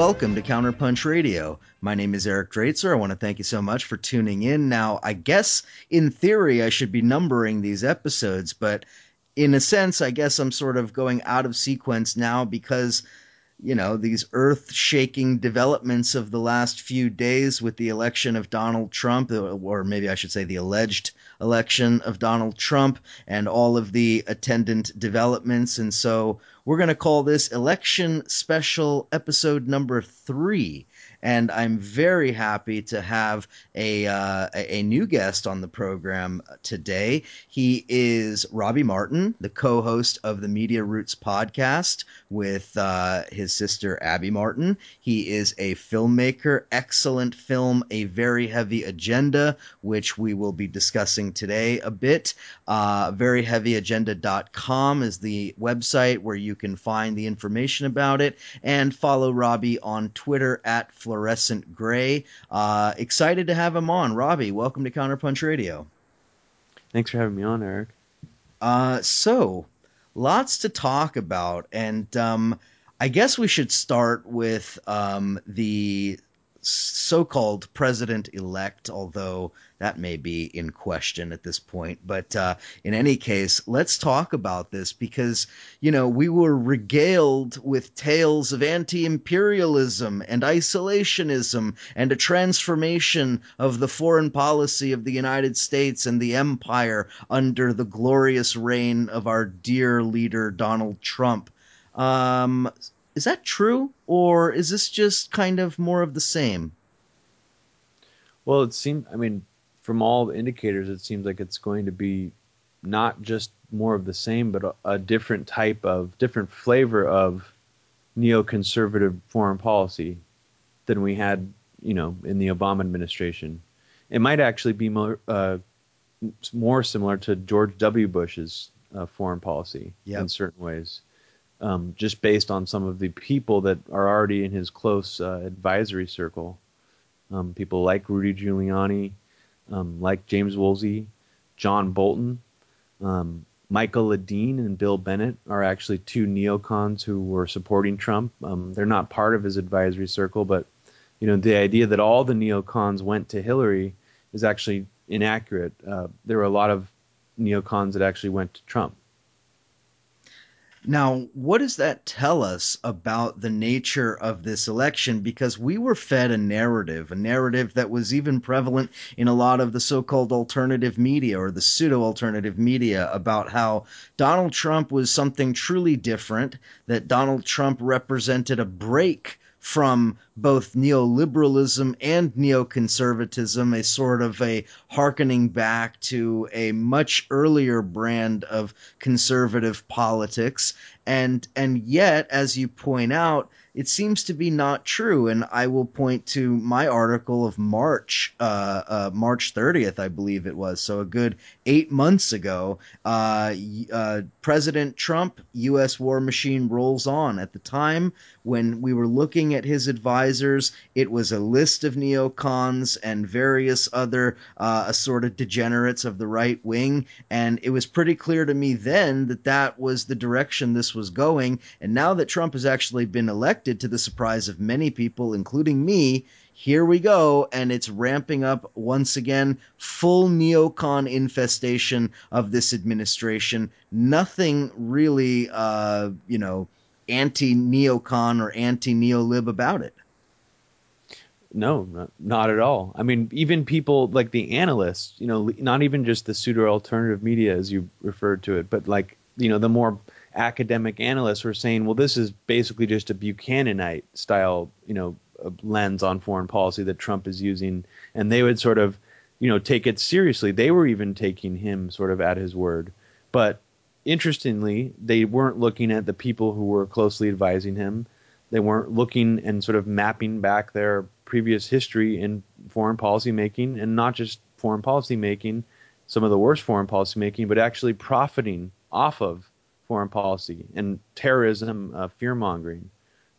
welcome to Counterpunch Radio. My name is Eric Draitser. I want to thank you so much for tuning in. Now, I guess in theory I should be numbering these episodes, but in a sense, I guess I'm sort of going out of sequence now because you know, these earth shaking developments of the last few days with the election of Donald Trump, or maybe I should say the alleged election of Donald Trump, and all of the attendant developments. And so we're going to call this Election Special Episode Number Three and I'm very happy to have a uh, a new guest on the program today. He is Robbie Martin, the co-host of the Media Roots podcast with uh, his sister Abby Martin. He is a filmmaker, excellent film, A Very Heavy Agenda, which we will be discussing today a bit. Uh, veryheavyagenda.com is the website where you can find the information about it and follow Robbie on Twitter at fluorescent gray. Uh, excited to have him on. Robbie, welcome to Counterpunch Radio. Thanks for having me on, Eric. Uh, so, lots to talk about, and um, I guess we should start with um, the so-called president-elect, although that may be in question at this point. But uh, in any case, let's talk about this because you know we were regaled with tales of anti-imperialism and isolationism and a transformation of the foreign policy of the United States and the empire under the glorious reign of our dear leader Donald Trump. Um, is that true, or is this just kind of more of the same? Well, it seems. I mean, from all the indicators, it seems like it's going to be not just more of the same, but a, a different type of, different flavor of neoconservative foreign policy than we had, you know, in the Obama administration. It might actually be more, uh, more similar to George W. Bush's uh, foreign policy yep. in certain ways um, just based on some of the people that are already in his close uh, advisory circle. Um, people like Rudy Giuliani, um, like James Woolsey, John Bolton, um, Michael Ledeen, and Bill Bennett are actually two neocons who were supporting Trump. Um, they're not part of his advisory circle, but you know the idea that all the neocons went to Hillary is actually inaccurate. Uh, there were a lot of neocons that actually went to Trump. Now, what does that tell us about the nature of this election? Because we were fed a narrative, a narrative that was even prevalent in a lot of the so called alternative media or the pseudo alternative media about how Donald Trump was something truly different, that Donald Trump represented a break from both neoliberalism and neoconservatism, a sort of a harkening back to a much earlier brand of conservative politics. And and yet, as you point out, it seems to be not true. And I will point to my article of March, uh, uh, March 30th, I believe it was. So a good eight months ago. Uh, uh President Trump, U.S. war machine rolls on. At the time when we were looking at his advisors, it was a list of neocons and various other uh, assorted degenerates of the right wing. And it was pretty clear to me then that that was the direction this was going. And now that Trump has actually been elected, to the surprise of many people, including me. Here we go, and it's ramping up once again. Full neocon infestation of this administration. Nothing really, uh, you know, anti neocon or anti neolib about it. No, not, not, at all. I mean, even people like the analysts, you know, not even just the pseudo alternative media as you referred to it, but like, you know, the more academic analysts were saying, well, this is basically just a Buchananite style, you know, lens on foreign policy that Trump is using, and they would sort of, you know, take it seriously. They were even taking him sort of at his word, but interestingly, they weren't looking at the people who were closely advising him. They weren't looking and sort of mapping back their previous history in foreign policy making, and not just foreign policy making, some of the worst foreign policy making, but actually profiting off of foreign policy and terrorism, uh, fear mongering.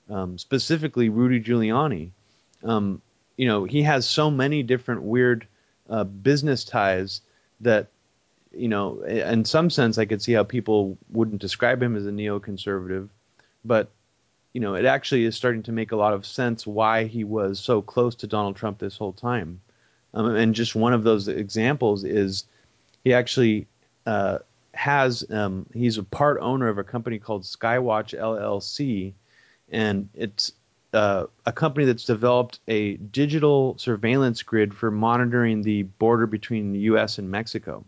Um, specifically, Rudy Giuliani. Um, you know, he has so many different weird uh, business ties that, you know, in some sense, I could see how people wouldn't describe him as a neoconservative, but you know, it actually is starting to make a lot of sense why he was so close to Donald Trump this whole time. Um, and just one of those examples is he actually uh, has um, he's a part owner of a company called Skywatch LLC, and it's uh, a company that's developed a digital surveillance grid for monitoring the border between the U.S. and Mexico.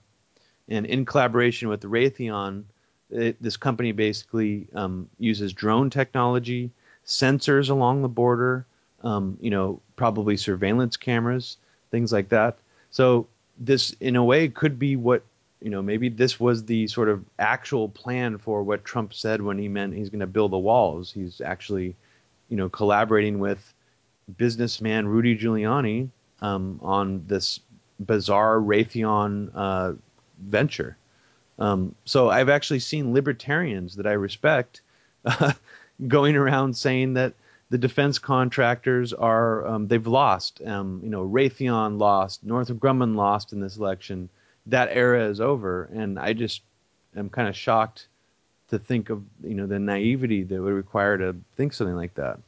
And in collaboration with Raytheon, it, this company basically um, uses drone technology, sensors along the border, um, you know, probably surveillance cameras, things like that. So this, in a way, could be what you know. Maybe this was the sort of actual plan for what Trump said when he meant he's going to build the walls. He's actually, you know, collaborating with businessman Rudy Giuliani um, on this bizarre Raytheon uh, venture. Um, so I've actually seen libertarians that I respect uh, going around saying that the defense contractors are um, they've lost. Um, you know, Raytheon lost, Northrop Grumman lost in this election. That era is over, and I just am kind of shocked to think of you know the naivety that would require to think something like that.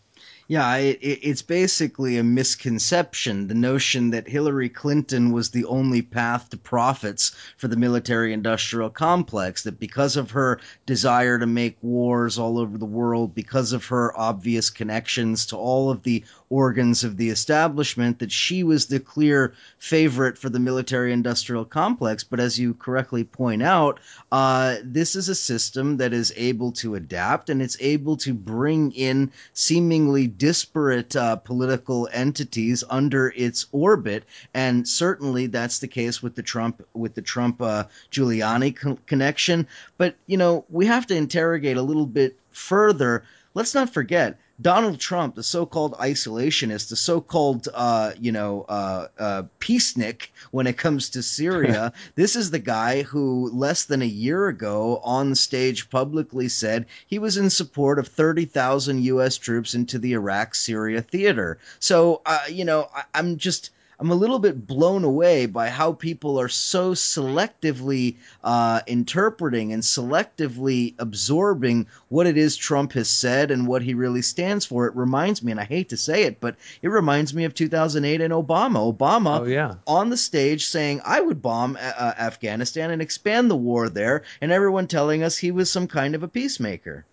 Yeah, it, it's basically a misconception. The notion that Hillary Clinton was the only path to profits for the military industrial complex, that because of her desire to make wars all over the world, because of her obvious connections to all of the organs of the establishment, that she was the clear favorite for the military industrial complex. But as you correctly point out, uh, this is a system that is able to adapt and it's able to bring in seemingly disparate uh, political entities under its orbit, and certainly that's the case with the Trump with the Trump uh, Giuliani co- connection. But you know, we have to interrogate a little bit further. Let's not forget Donald Trump, the so-called isolationist, the so-called uh, you know uh, uh, peacenik when it comes to Syria. this is the guy who less than a year ago on stage publicly said he was in support of 30,000 U.S. troops into the Iraq-Syria theater. So uh, you know I, I'm just I'm a little bit blown away by how people are so selectively uh, interpreting and selectively absorbing what it is Trump has said and what he really stands for. It reminds me, and I hate to say it, but it reminds me of 2008 and Obama. Obama oh, yeah. on the stage saying, I would bomb uh, Afghanistan and expand the war there, and everyone telling us he was some kind of a peacemaker.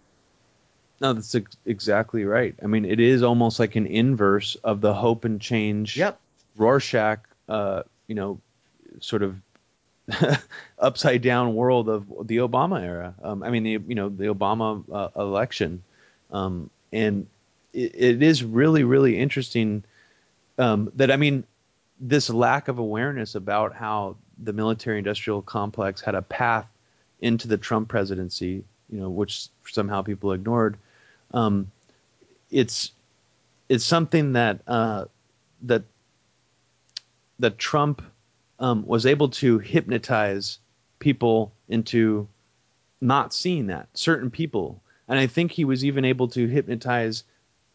No, that's ex- exactly right. I mean, it is almost like an inverse of the hope and change yep. Rorschach, uh, you know, sort of upside down world of the Obama era. Um, I mean, the you know the Obama uh, election, um, and it, it is really really interesting um, that I mean this lack of awareness about how the military industrial complex had a path into the Trump presidency, you know, which somehow people ignored. Um, it's it's something that uh, that that Trump um, was able to hypnotize people into not seeing that certain people, and I think he was even able to hypnotize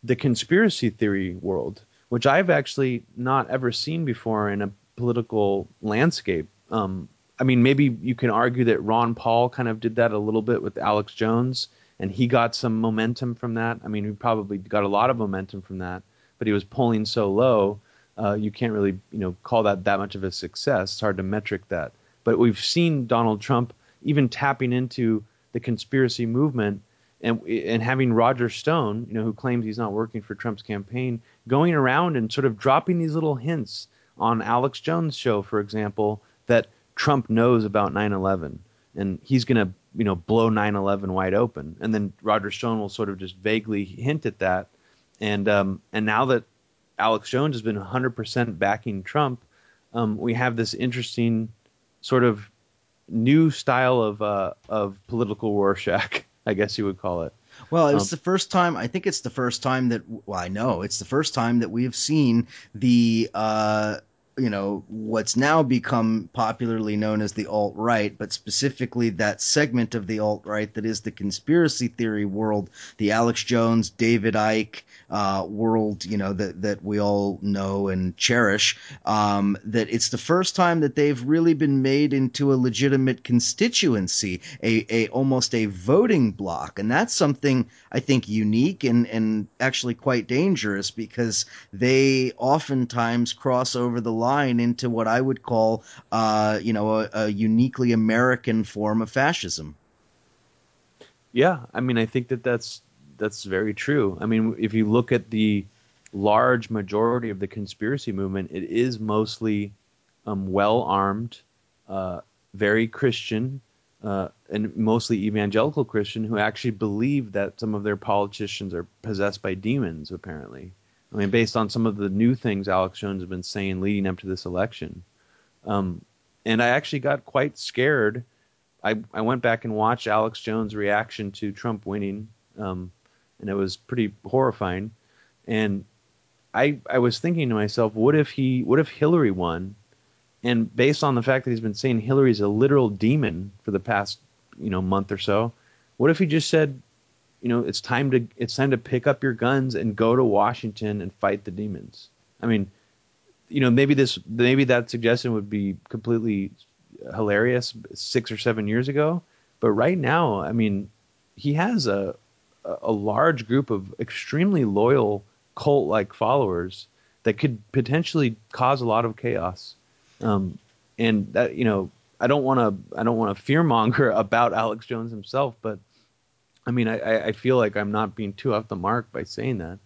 the conspiracy theory world, which I've actually not ever seen before in a political landscape. Um, I mean, maybe you can argue that Ron Paul kind of did that a little bit with Alex Jones, and he got some momentum from that. I mean, he probably got a lot of momentum from that, but he was polling so low uh, you can't really you know call that that much of a success. It's hard to metric that. But we've seen Donald Trump even tapping into the conspiracy movement and and having Roger Stone, you know, who claims he's not working for Trump's campaign, going around and sort of dropping these little hints on Alex Jones' show, for example, that Trump knows about 9/11 and he's going to, you know, blow 9/11 wide open. And then Roger Stone will sort of just vaguely hint at that. And um, and now that Alex Jones has been 100% backing Trump, um, we have this interesting sort of new style of uh, of political Rorschach, I guess you would call it. Well, it's um, the first time. I think it's the first time that. Well, I know it's the first time that we have seen the uh, you know what's now become popularly known as the alt right, but specifically that segment of the alt right that is the conspiracy theory world, the Alex Jones, David Icke uh, world, you know that that we all know and cherish. Um, that it's the first time that they've really been made into a legitimate constituency, a, a almost a voting block, and that's something I think unique and and actually quite dangerous because they oftentimes cross over the line into what I would call, uh, you know, a, a uniquely American form of fascism. Yeah, I mean, I think that that's that's very true. I mean, if you look at the large majority of the conspiracy movement, it is mostly um, well armed, uh, very Christian, uh, and mostly evangelical Christian who actually believe that some of their politicians are possessed by demons, apparently. I mean, based on some of the new things Alex Jones has been saying leading up to this election. Um, and I actually got quite scared. I, I went back and watched Alex Jones' reaction to Trump winning, um, and it was pretty horrifying. And I I was thinking to myself, what if he, what if Hillary won? And based on the fact that he's been saying Hillary's a literal demon for the past you know month or so, what if he just said you know, it's time to it's time to pick up your guns and go to Washington and fight the demons. I mean, you know, maybe this maybe that suggestion would be completely hilarious six or seven years ago, but right now, I mean, he has a a large group of extremely loyal cult like followers that could potentially cause a lot of chaos. Um, and that you know, I don't want to I don't want to fearmonger about Alex Jones himself, but I mean, I, I feel like I'm not being too off the mark by saying that.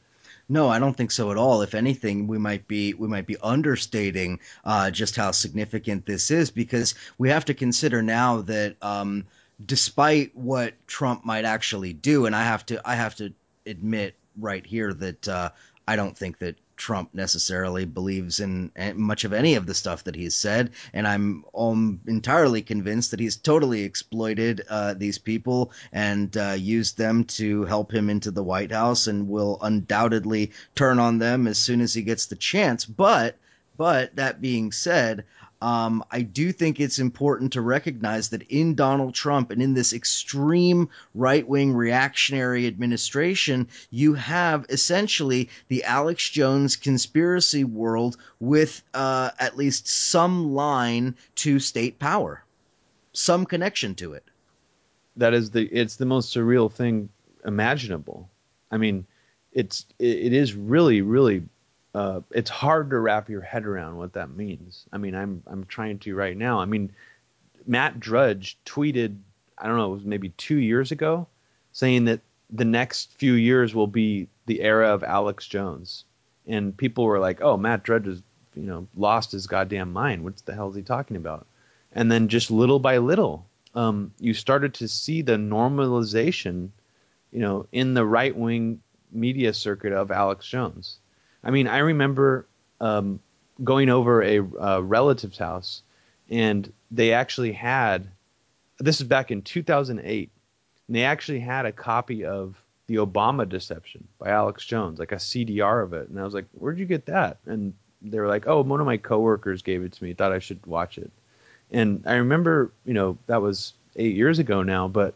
No, I don't think so at all. If anything, we might be we might be understating uh, just how significant this is because we have to consider now that um, despite what Trump might actually do, and I have to I have to admit right here that uh, I don't think that Trump necessarily believes in much of any of the stuff that he's said, and I'm um, entirely convinced that he's totally exploited uh, these people and uh, used them to help him into the White House, and will undoubtedly turn on them as soon as he gets the chance. But, but that being said, um, I do think it's important to recognize that in Donald Trump and in this extreme right wing reactionary administration, you have essentially the Alex Jones conspiracy world with uh, at least some line to state power, some connection to it. That is the it's the most surreal thing imaginable. I mean, it's it is really really uh, it's hard to wrap your head around what that means. I mean, I'm I'm trying to right now. I mean, Matt Drudge tweeted, I don't know, it was maybe two years ago, saying that the next few years will be the era of Alex Jones, and people were like, "Oh, Matt Drudge has you know lost his goddamn mind. What the hell is he talking about?" And then just little by little, um, you started to see the normalization, you know, in the right wing media circuit of Alex Jones I mean, I remember um, going over a, a relative's house, and they actually had this is back in 2008, and they actually had a copy of the Obama Deception by Alex Jones, like a CDR of it. And I was like, "Where'd you get that?" And they were like, "Oh, one of my coworkers gave it to me. Thought I should watch it." And I remember, you know, that was eight years ago now, but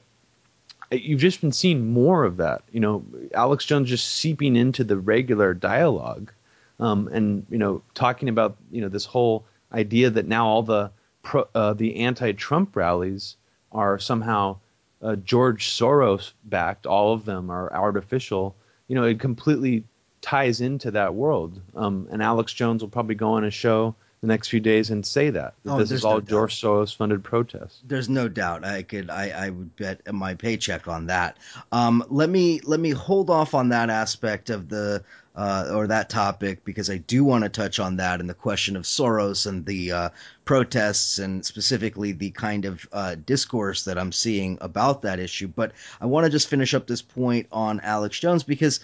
you've just been seeing more of that. You know, Alex Jones just seeping into the regular dialogue, um, and you know, talking about you know this whole idea that now all the pro, uh, the anti-Trump rallies are somehow uh, George Soros backed. All of them are artificial. You know, it completely ties into that world. Um, and Alex Jones will probably go on a show the next few days and say that, that oh, this is all no George Soros funded protest. There's no doubt. I could I, I would bet my paycheck on that. Um, let me let me hold off on that aspect of the uh, or that topic because I do want to touch on that and the question of Soros and the uh, protests and specifically the kind of uh, discourse that I'm seeing about that issue. But I want to just finish up this point on Alex Jones because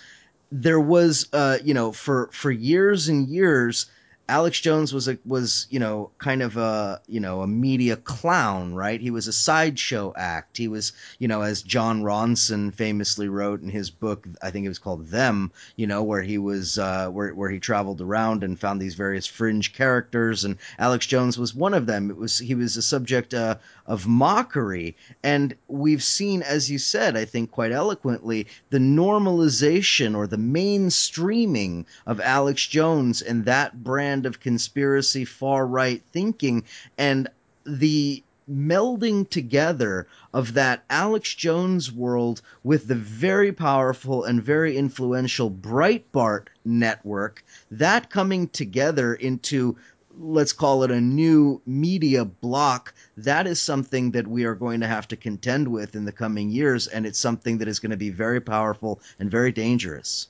there was, uh, you know, for for years and years Alex Jones was a was you know kind of a you know a media clown, right? He was a sideshow act. He was you know as Jon Ronson famously wrote in his book, I think it was called Them, you know, where he was uh, where where he traveled around and found these various fringe characters, and Alex Jones was one of them. It was he was a subject uh, of mockery, and we've seen, as you said, I think quite eloquently, the normalization or the mainstreaming of Alex Jones and that brand of conspiracy far right thinking and the melding together of that Alex Jones world with the very powerful and very influential Breitbart network, that coming together into let's call it a new media block, that is something that we are going to have to contend with in the coming years. And it's something that is going to be very powerful and very dangerous.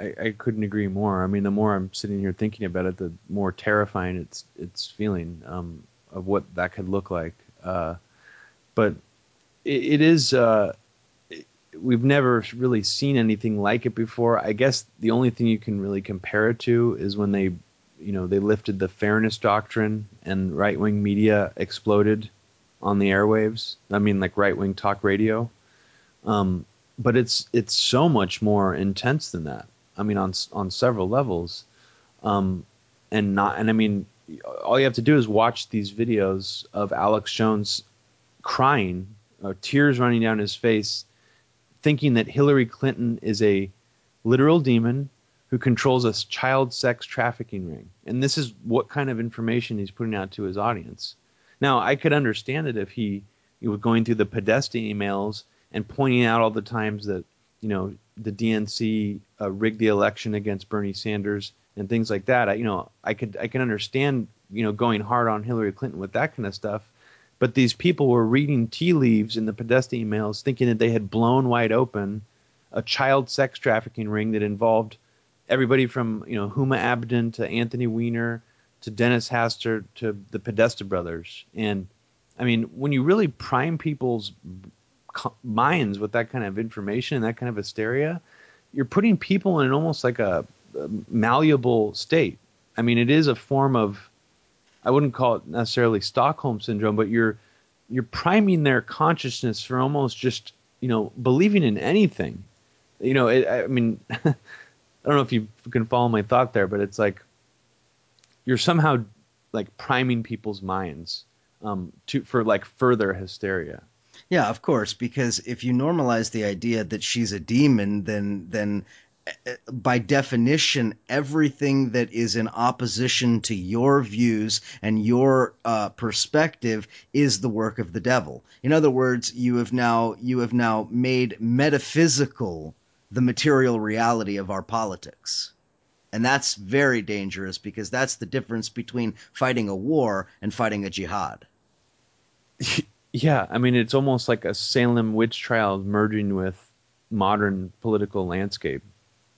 I, I couldn't agree more. I mean, the more I'm sitting here thinking about it, the more terrifying it's it's feeling um, of what that could look like. Uh, but it, it is. Uh, we've never really seen anything like it before. I guess the only thing you can really compare it to is when they, you know, they lifted the fairness doctrine and right wing media exploded on the airwaves. I mean, like right wing talk radio. Um, but it's it's so much more intense than that. I mean, on on several levels, um, and not and I mean, all you have to do is watch these videos of Alex Jones crying, uh, tears running down his face, thinking that Hillary Clinton is a literal demon who controls a child sex trafficking ring. And this is what kind of information he's putting out to his audience. Now, I could understand it if he, he was going through the Podesta emails and pointing out all the times that you know the DNC uh, rigged the election against Bernie Sanders and things like that. I, you know, I could I can understand you know going hard on Hillary Clinton with that kind of stuff. But these people were reading tea leaves in the Podesta emails, thinking that they had blown wide open a child sex trafficking ring that involved everybody from you know Huma Abedin to Anthony Weiner to Dennis Hastert to the Podesta brothers. And I mean, when you really prime people's minds with that kind of information and that kind of hysteria, you're putting people in almost like a, a malleable state. I mean, it is a form of I wouldn't call it necessarily Stockholm syndrome, but you're you're priming their consciousness for almost just you know believing in anything. You know, it, I mean, I don't know if you can follow my thought there, but it's like you're somehow like priming people's minds um, to for like further hysteria. Yeah, of course, because if you normalize the idea that she's a demon, then then eh, by definition, everything that is in opposition to your views and your uh, perspective is the work of the devil. In other words, you have now you have now made metaphysical the material reality of our politics. And that's very dangerous because that's the difference between fighting a war and fighting a jihad. Yeah, I mean, it's almost like a Salem witch trial merging with modern political landscape.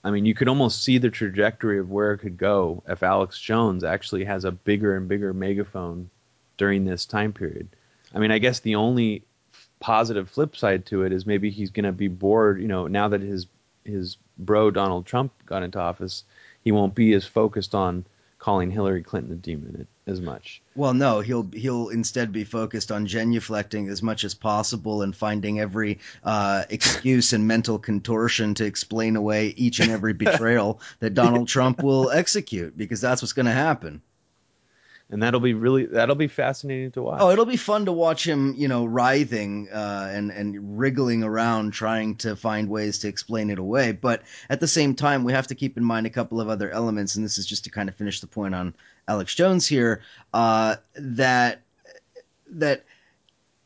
I mean, you could almost see the trajectory of where it could go if Alex Jones actually has a bigger and bigger megaphone during this time period. I mean, I guess the only positive flip side to it is maybe he's going to be bored, you know, now that his his bro Donald Trump got into office, he won't be as focused on calling Hillary Clinton a demon as much. Well, no, he'll he'll instead be focused on genuflecting as much as possible and finding every uh, excuse and mental contortion to explain away each and every betrayal that Donald Trump will execute, because that's what's going to happen and that'll be really that'll be fascinating to watch. Oh, it'll be fun to watch him, you know, writhing uh, and and wriggling around trying to find ways to explain it away. But at the same time, we have to keep in mind a couple of other elements, and this is just to kind of finish the point on Alex Jones here. Uh, that that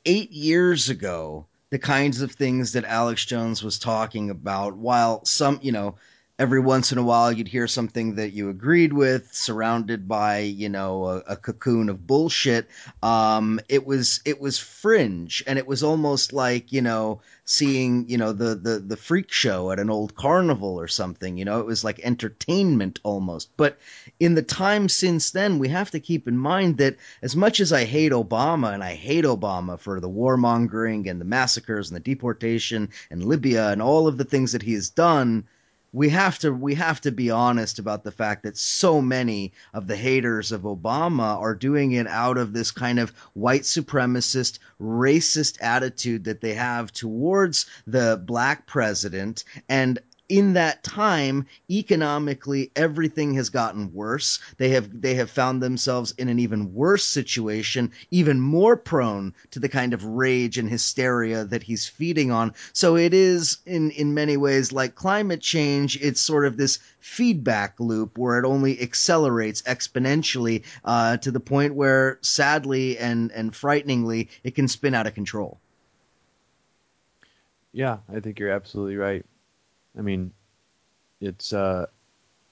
eight years ago, the kinds of things that Alex Jones was talking about, while some, you know every once in a while you'd hear something that you agreed with surrounded by you know a, a cocoon of bullshit. Um, it was it was fringe and it was almost like you know seeing you know the, the the freak show at an old carnival or something you know? It was like entertainment almost. But in the time since then we have to keep in mind that as much as i hate obama and i hate obama for the warmongering and the massacres and the deportation and libya and all of the things that he has done we have to we have to be honest about the fact that so many of the haters of Obama are doing it out of this kind of white supremacist racist attitude that they have towards the black president. And in that time economically everything has gotten worse. They have they have found themselves in an even worse situation even more prone to the kind of rage and hysteria that he's feeding on. So it is in in many ways like climate change it's sort of this feedback loop where it only accelerates exponentially uh, to the point where sadly and and frighteningly it can spin out of control. Yeah i think you're absolutely right I mean, it's uh,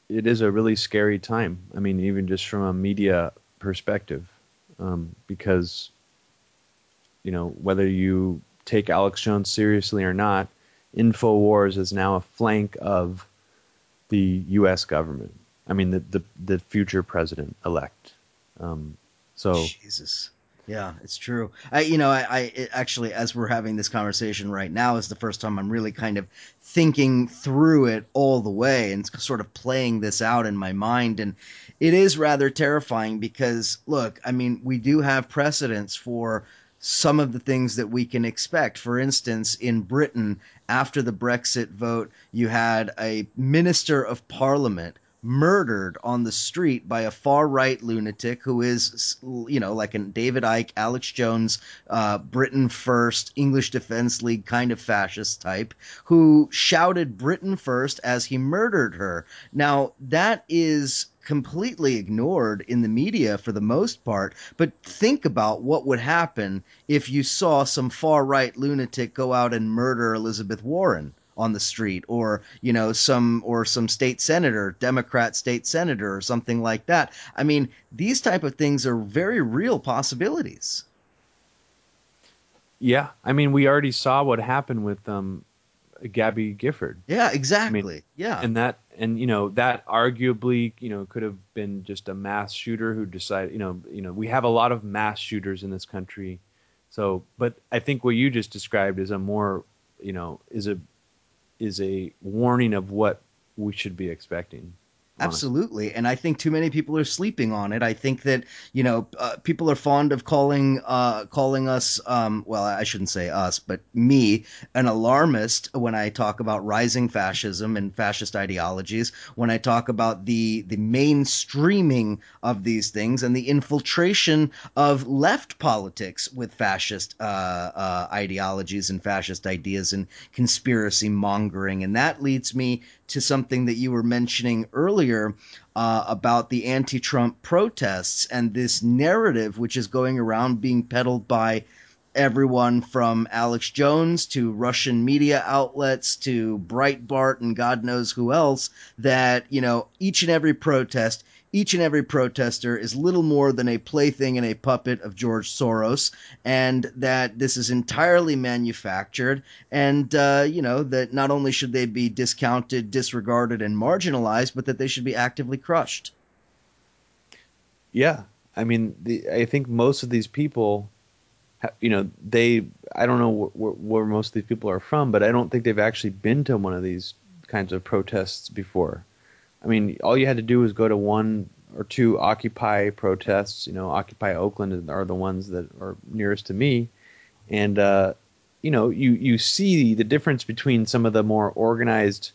it is a really scary time. I mean, even just from a media perspective, um, because you know whether you take Alex Jones seriously or not, Infowars is now a flank of the U.S. government. I mean, the the, the future president elect. Um, so Jesus. Yeah, it's true. I, you know, I, I it, actually, as we're having this conversation right now, is the first time I'm really kind of thinking through it all the way and sort of playing this out in my mind. And it is rather terrifying because, look, I mean, we do have precedents for some of the things that we can expect. For instance, in Britain, after the Brexit vote, you had a minister of parliament murdered on the street by a far right lunatic who is, you know, like a David Icke, Alex Jones, uh, Britain First, English Defense League kind of fascist type, who shouted Britain First as he murdered her. Now, that is completely ignored in the media for the most part. But think about what would happen if you saw some far right lunatic go out and murder Elizabeth Warren on the street or you know some or some state senator democrat state senator or something like that. I mean these type of things are very real possibilities. Yeah. I mean we already saw what happened with um gabby gifford. Yeah exactly. I mean, yeah. and that and you know that arguably you know could have been just a mass shooter who decided you know you know we have a lot of mass shooters in this country. So but i think what you just described is a more you know is a is a warning of what we should be expecting. Absolutely. And I think too many people are sleeping on it. I think that, you know, uh, people are fond of calling uh, calling us, um, well, I shouldn't say us, but me, an alarmist when I talk about rising fascism and fascist ideologies, when I talk about the, the mainstreaming of these things and the infiltration of left politics with fascist uh, uh ideologies and fascist ideas and conspiracy mongering. And that leads me to something that you were mentioning earlier uh, about the anti Trump protests and this narrative which is going around being peddled by everyone from Alex Jones to Russian media outlets to Breitbart and God knows who else that, you know, each and every protest each and every protester is little more than a plaything and a puppet of George Soros, and that this is entirely manufactured, and uh, you know that not only should they be discounted, disregarded, and marginalized, but that they should be actively crushed. Yeah, I mean, the, I think most of these people, you know, they I don't know wh- wh- where most of these people are from, but I don't think they've actually been to one of these kinds of protests before. I mean, all you had to do was go to one or two Occupy protests. You know, Occupy Oakland are the ones that are nearest to me, and uh, you know, you you see the difference between some of the more organized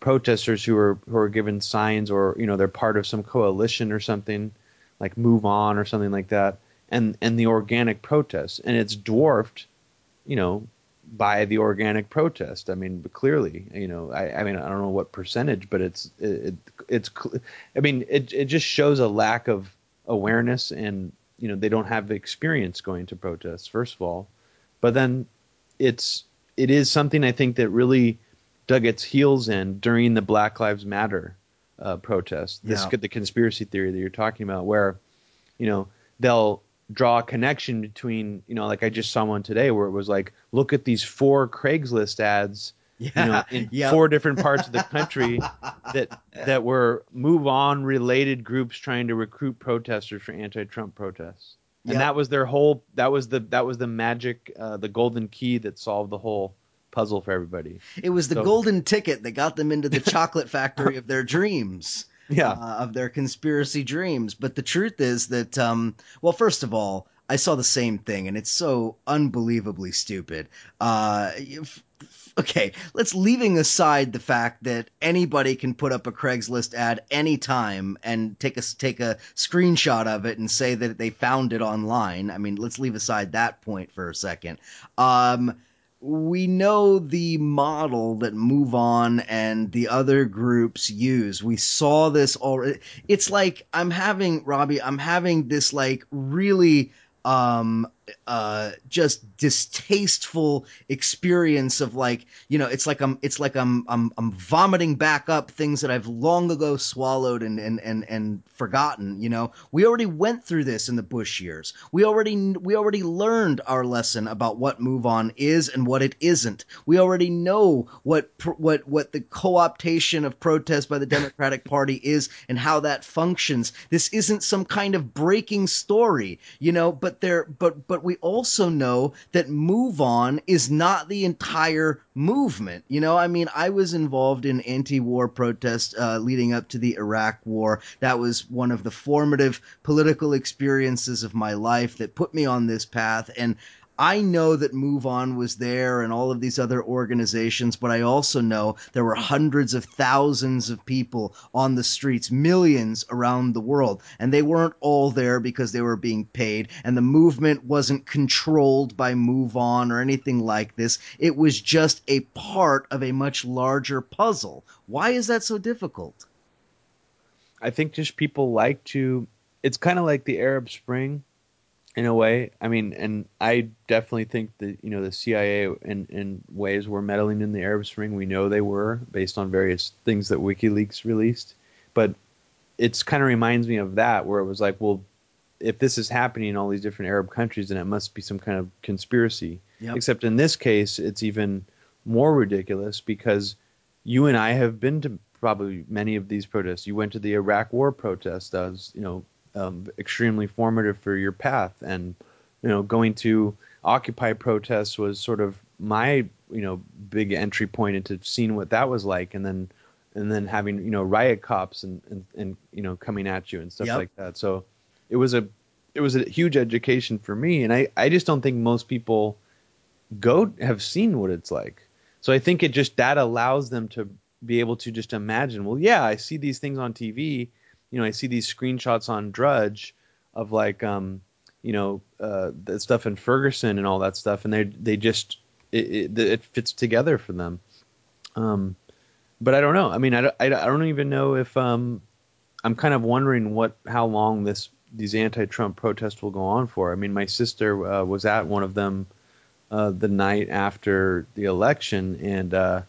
protesters who are who are given signs or you know they're part of some coalition or something like Move On or something like that, and and the organic protests, and it's dwarfed, you know, by the organic protest. I mean, clearly, you know, I, I mean, I don't know what percentage, but it's it, it's. I mean, it it just shows a lack of awareness, and you know, they don't have experience going to protests. First of all, but then it's it is something I think that really dug its heels in during the Black Lives Matter uh, protest. This yeah. the conspiracy theory that you're talking about, where you know they'll draw a connection between you know like I just saw one today where it was like look at these four Craigslist ads yeah, you know in yep. four different parts of the country that that were move on related groups trying to recruit protesters for anti-Trump protests. And yep. that was their whole that was the that was the magic uh, the golden key that solved the whole puzzle for everybody. It was the So- golden ticket that got them into the chocolate factory of their dreams. Yeah. uh, of their conspiracy dreams. But the truth is that, um, well, first of all, I saw the same thing, and it's so unbelievably stupid. Uh, okay, let's leaving aside the fact that anybody can put up a Craigslist ad anytime and take a take a screenshot of it and say that they found it online. I mean, let's leave aside that point for a second. Um, we know the model that Move On and the other groups use. We saw this already. It's like I'm having Robbie. I'm having this like really um uh just distasteful experience of like you know it's like i'm it's like i'm i'm i'm vomiting back up things that i've long ago swallowed and and and, and forgotten you know? We already went through this in the bush years. We already we already learned our lesson about what move on is and what it isn't. We already know what what what the co-optation of protest by the democratic party is and how that functions. This isn't some kind of breaking story you know? But there but but we also know that move on is not the entire movement. You know i mean i was involved in anti-war protests uh, leading up to the iraq war. That was one of the formative political experiences of my life that put me on this path. And I know that Move On was there and all of these other organizations, but I also know there were hundreds of thousands of people on the streets, millions around the world, and they weren't all there because they were being paid, and the movement wasn't controlled by Move On or anything like this. It was just a part of a much larger puzzle. Why is that so difficult? I think just people like to. It's kind of like the Arab Spring, in a way. I mean, and I definitely think that you know the CIA in in ways were meddling in the Arab Spring. We know they were based on various things that WikiLeaks released, but it's kind of reminds me of that where it was like, well, if this is happening in all these different Arab countries, then it must be some kind of conspiracy. Yep. Except in this case, it's even more ridiculous because you and I have been to probably many of these protests. You went to the Iraq War protest. That was, you know, um, extremely formative for your path. And, you know, going to Occupy protests was sort of my, you know, big entry point into seeing what that was like. And then, and then having, you know, riot cops and, and, and you know, coming at you and stuff Yep. like that. So it was a, it was a huge education for me. And I, I just don't think most people go have seen what it's like. So I think it just that allows them to be able to just imagine. Well, yeah, I see these things on TV. You know, I see these screenshots on Drudge of like, um, you know, uh, the stuff in Ferguson and all that stuff, and they they just it, it, it fits together for them. Um, but I don't know. I mean, I don't, I I don't even know if um, I'm kind of wondering what how long this these anti-Trump protests will go on for. I mean, my sister uh, was at one of them uh, the night after the election, and uh,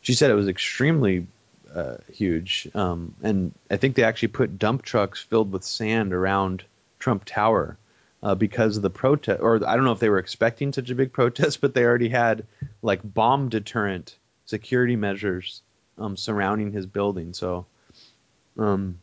she said it was extremely uh, huge. Um, and I think they actually put dump trucks filled with sand around Trump Tower uh, because of the protest. Or I don't know if they were expecting such a big protest, but they already had like bomb deterrent security measures um, surrounding his building. So um,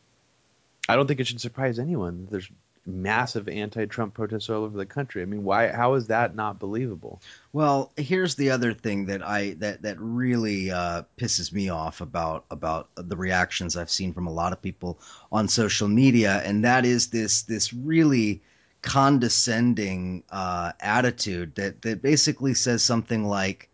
I don't think it should surprise anyone. There's massive anti-Trump protests all over the country. I mean, why? How is that not believable? Well, here's the other thing that I that that really uh, pisses me off about about the reactions I've seen from a lot of people on social media, and that is this this really condescending uh, attitude that that basically says something like,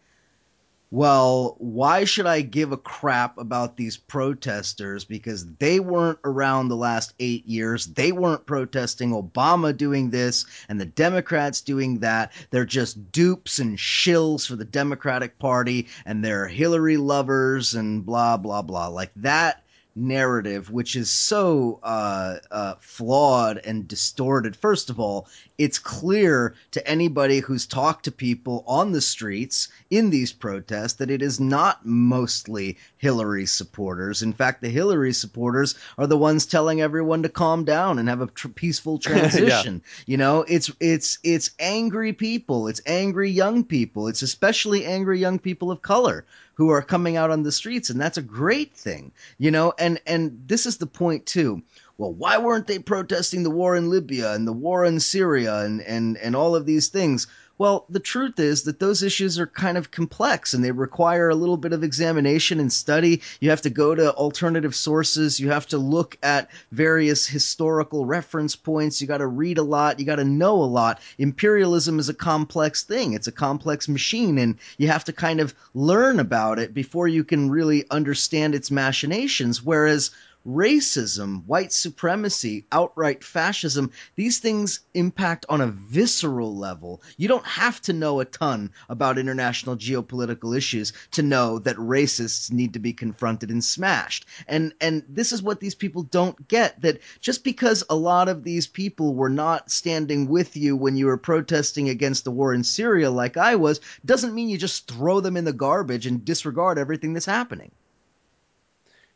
"Well, why should I give a crap about these protesters because they weren't around the last eight years? They weren't protesting Obama doing this and the Democrats doing that. They're just dupes and shills for the Democratic Party and they're Hillary lovers and blah, blah, blah. Like that narrative, which is so uh, uh, flawed and distorted. First of all, it's clear to anybody who's talked to people on the streets in these protests that it is not mostly Hillary supporters. In fact, the Hillary supporters are the ones telling everyone to calm down and have a tr- peaceful transition. You know, it's it's it's angry people, it's angry young people, it's especially angry young people of color who are coming out on the streets and that's a great thing. You know, and and this is the point too well, why weren't they protesting the war in Libya and the war in Syria and, and, and all of these things? Well, the truth is that those issues are kind of complex and they require a little bit of examination and study. You have to go to alternative sources. You have to look at various historical reference points. You got to read a lot. You got to know a lot. Imperialism is a complex thing. It's a complex machine and you have to kind of learn about it before you can really understand its machinations. Whereas racism, white supremacy, outright fascism, these things impact on a visceral level. You don't have to know a ton about international geopolitical issues to know that racists need to be confronted and smashed. And and this is what these people don't get that just because a lot of these people were not standing with you when you were protesting against the war in Syria like I was doesn't mean you just throw them in the garbage and disregard everything that's happening.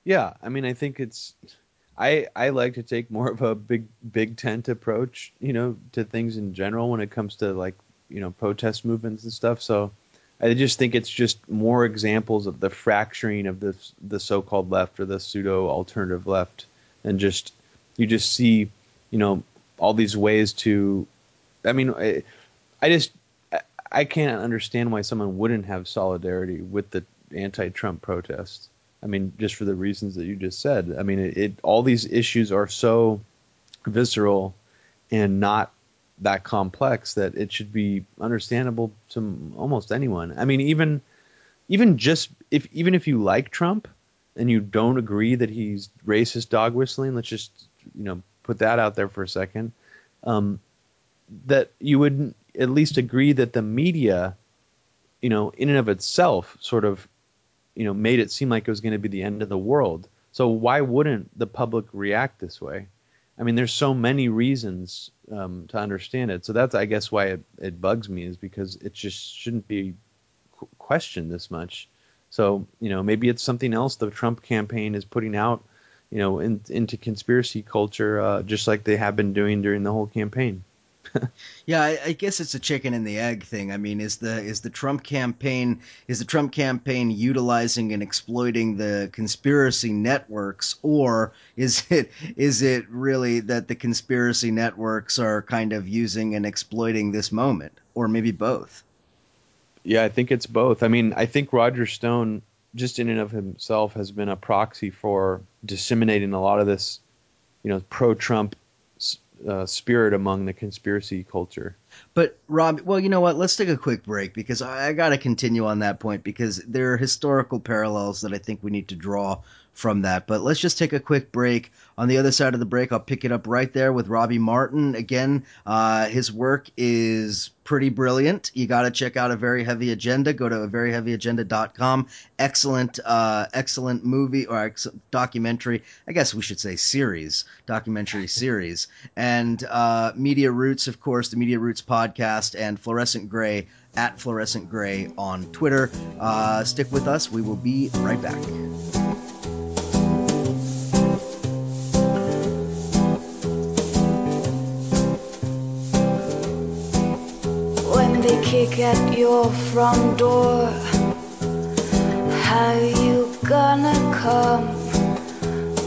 Yeah, I mean, I think it's I I like to take more of a big big tent approach, you know, to things in general when it comes to like you know protest movements and stuff. So I just think it's just more examples of the fracturing of the the so-called left or the pseudo alternative left, and just you just see you know all these ways to. I mean, I, I just I can't understand why someone wouldn't have solidarity with the anti-Trump protests. I mean, just for the reasons that you just said. I mean, it, it all these issues are so visceral and not that complex that it should be understandable to almost anyone. I mean, even even just if even if you like Trump and you don't agree that he's racist dog whistling, let's just you know put that out there for a second. Um, that you would at least agree that the media, you know, in and of itself, sort of you know made it seem like it was going to be the end of the world. So why wouldn't the public react this way? I mean, there's so many reasons um, to understand it. So that's, I guess, why it, it bugs me is because it just shouldn't be qu- questioned this much. So you know, maybe it's something else the Trump campaign is putting out, you know, in, into conspiracy culture, uh, just like they have been doing during the whole campaign. yeah, I, I, guess it's a chicken and the egg thing. I mean, is the is the Trump campaign is the Trump campaign utilizing and exploiting the conspiracy networks, or is it is it really that the conspiracy networks are kind of using and exploiting this moment, or maybe both? Yeah, I think it's both. I mean, I think Roger Stone, just in and of himself, has been a proxy for disseminating a lot of this, you know, pro-Trump uh, spirit among the conspiracy culture. But Rob, well, you know what? Let's take a quick break because I, I got to continue on that point because there are historical parallels that I think we need to draw from that. But let's just take a quick break. On the other side of the break, I'll pick it up right there with Robbie Martin. Again, uh, his work is pretty brilliant. You got to check out a very heavy agenda. Go to a veryheavyagenda.com. Excellent, uh, excellent movie or ex- documentary. I guess we should say series, documentary series. And uh, Media Roots, of course, the Media Roots podcast and Fluorescent Grey at Fluorescent Grey on Twitter. Uh, stick with us. We will be right back. Kick at your front door. How you gonna come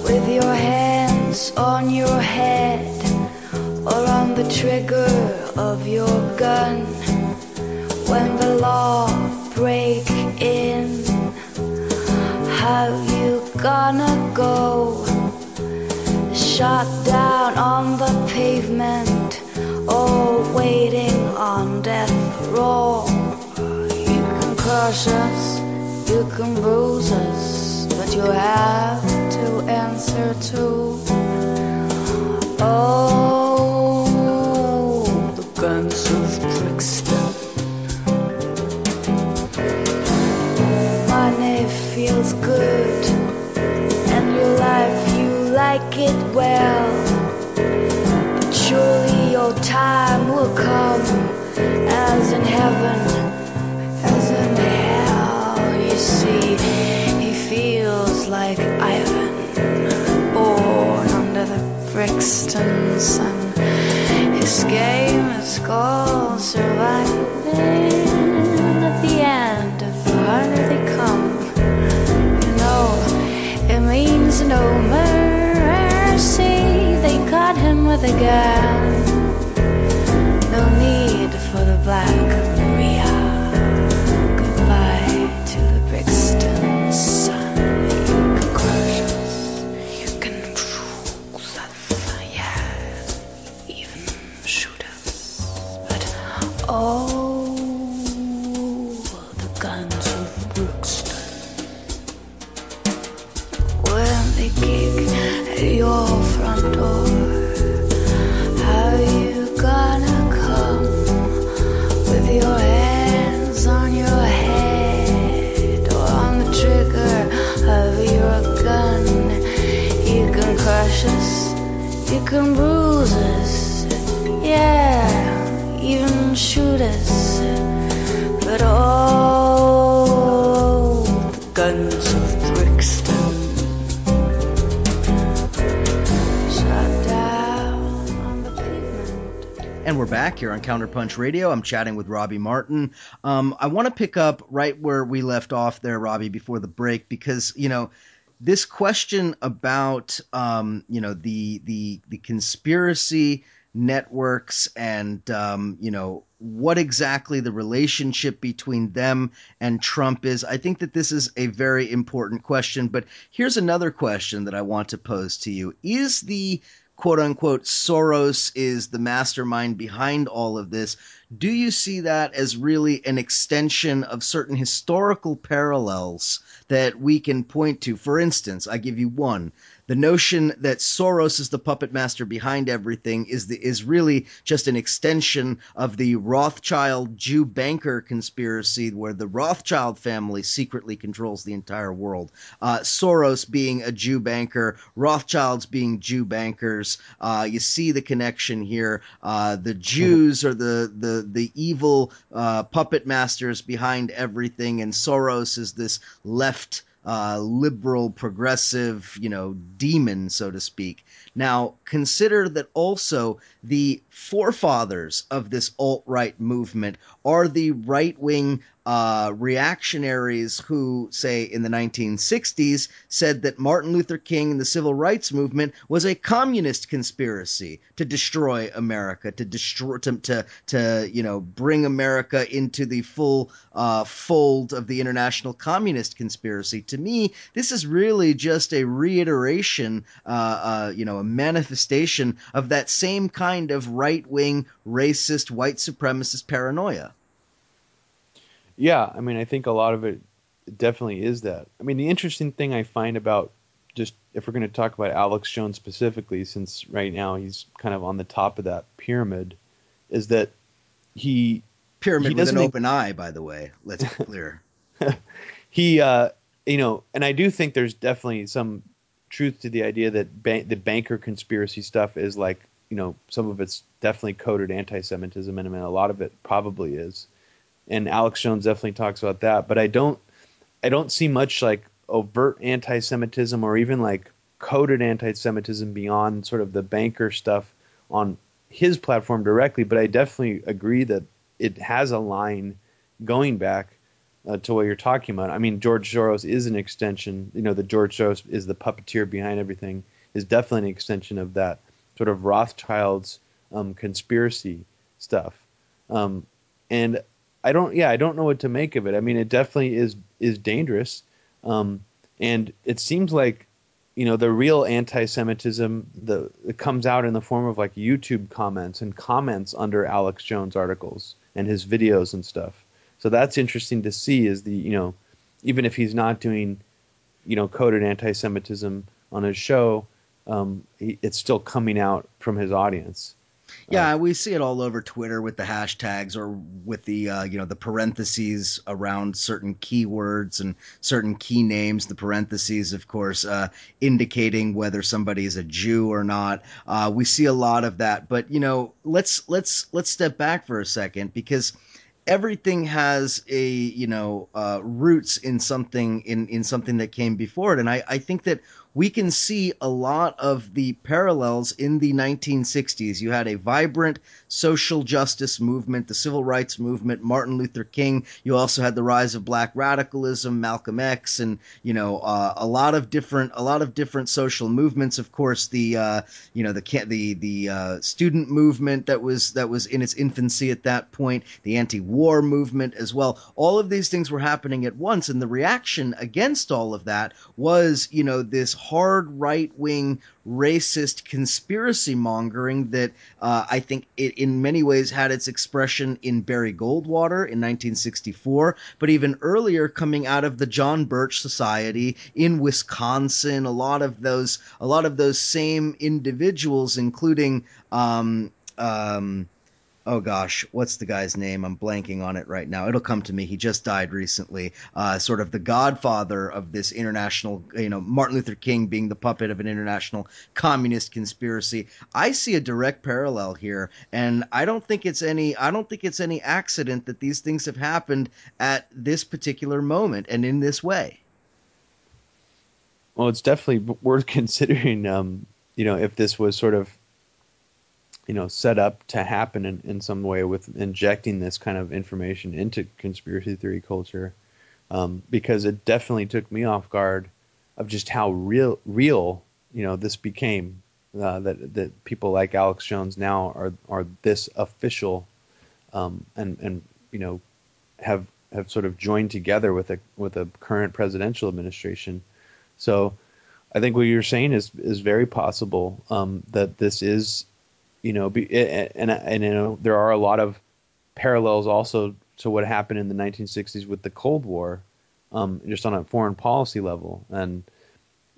with your hands on your head or on the trigger of your gun when the law break in? How you gonna go? Shot down on the pavement or waiting on death row. You can crush us, you can bruise us, but you have to answer to. Oh, the guns of Brixton. Money feels good, and your life you like it well. But surely your time will come as in heaven, as in hell. You see, he feels like Ivan, born under the Brixton sun. His game is called surviving. At the end of the harder they come, you know, it means no mercy. They caught him with a No for the Black Maria. Goodbye to the Brixton sun. You can crush us, you can bruise us, yeah, even shoot us. But oh, here on Counterpunch Radio. I'm chatting with Robbie Martin. Um, I want to pick up right where we left off there, Robbie, before the break, because you know this question about um, you know the the the conspiracy networks and um, you know what exactly the relationship between them and Trump is. I think that this is a very important question. But here's another question that I want to pose to you: Is the quote unquote Soros is the mastermind behind all of this. Do you see that as really an extension of certain historical parallels that we can point to? For instance, I give you one. The notion that Soros is the puppet master behind everything is the, is really just an extension of the Rothschild Jew banker conspiracy, where the Rothschild family secretly controls the entire world. Uh, Soros being a Jew banker, Rothschilds being Jew bankers. Uh, you see the connection here. Uh, the Jews are the the the evil uh, puppet masters behind everything, and Soros is this left uh, liberal, progressive, you know, demon, so to speak. Now, consider that also the forefathers of this alt right movement are the right wing uh, reactionaries who, say, in the 1960s, said that Martin Luther King and the civil rights movement was a communist conspiracy to destroy America, to destroy, to, to, to you know, bring America into the full uh, fold of the international communist conspiracy. To me, this is really just a reiteration, uh, uh, you know, a manifestation of that same kind of right wing, racist, white supremacist paranoia. Yeah, I mean, I think a lot of it definitely is that. I mean, the interesting thing I find about just if we're going to talk about Alex Jones specifically, since right now he's kind of on the top of that pyramid, is that he Pyramid He with an open eye, by the way. Let's be clear. he uh you know and i do think there's definitely some truth to the idea that ban- the banker conspiracy stuff is like you know some of it's definitely coded anti-semitism and I mean, a lot of it probably is and alex jones definitely talks about that but i don't i don't see much like overt anti-semitism or even like coded anti-semitism beyond sort of the banker stuff on his platform directly but i definitely agree that it has a line going back uh, to what you're talking about. I mean, George Soros is an extension. You know, the George Soros is the puppeteer behind everything. Is definitely an extension of that sort of Rothschild's um, conspiracy stuff. Um, and I don't, yeah, I don't know what to make of it. I mean, it definitely is is dangerous. Um, and it seems like, you know, the real anti-Semitism the it comes out in the form of like YouTube comments and comments under Alex Jones articles and his videos and stuff. So that's interesting to see. Is the you know, even if he's not doing, you know, coded anti-Semitism on his show, um, he, it's still coming out from his audience. Yeah, we see it all over Twitter with the hashtags or with the uh, you know the parentheses around certain keywords and certain key names. The parentheses, of course, uh, indicating whether somebody is a Jew or not. Uh, we see a lot of that. But you know, let's let's let's step back for a second because everything has a you know uh, roots in something in in something that came before it and I, I think that we can see a lot of the parallels in the 1960s. You had a vibrant social justice movement, the civil rights movement, Martin Luther King. You also had the rise of black radicalism, Malcolm X, and you know uh, a lot of different a lot of different social movements. Of course, the uh, you know the the the uh, student movement that was that was in its infancy at that point, the anti-war movement as well. All of these things were happening at once, and the reaction against all of that was you know this hard right wing racist conspiracy mongering that uh, I think it in many ways had its expression in Barry Goldwater in 1964, but even earlier coming out of the John Birch Society in Wisconsin, a lot of those a lot of those same individuals, including um, um, oh gosh, what's the guy's name? I'm blanking on it right now. It'll come to me. He just died recently. Uh, sort of the godfather of this international, you know, Martin Luther King being the puppet of an international communist conspiracy. I see a direct parallel here, and I don't think it's any. I don't think it's any accident that these things have happened at this particular moment and in this way. Well, it's definitely worth considering. Um, you know, if this was sort of you know set up to happen in, in some way with injecting this kind of information into conspiracy theory culture. Um, because it definitely took me off guard of just how real real you know this became uh, that that people like Alex Jones now are are this official um, and and you know have have sort of joined together with a with a current presidential administration. So I think what you're saying is is very possible um, that this is you know, be, and and you know there are a lot of parallels also to what happened in the 1960s with the Cold War, um, just on a foreign policy level, and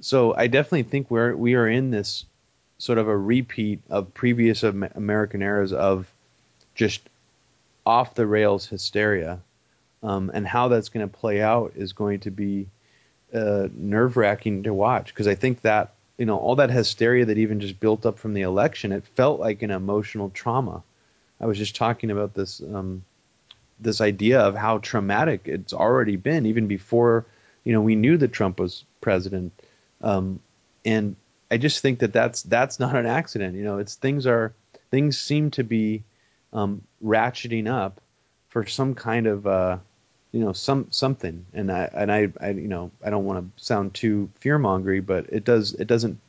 so I definitely think we're we are in this sort of a repeat of previous American eras of just off the rails hysteria, um, and how that's going to play out is going to be uh, nerve wracking to watch because I think that you know all that hysteria that even just built up from the election it felt like an emotional trauma. I was just talking about this um, this idea of how traumatic it's already been even before you know we knew that trump was president. Um, and i just think that that's that's not an accident. You know it's things are things seem to be um, ratcheting up for some kind of uh, you know some something. And i and i, I you know i don't want to sound too fear mongery but it does it doesn't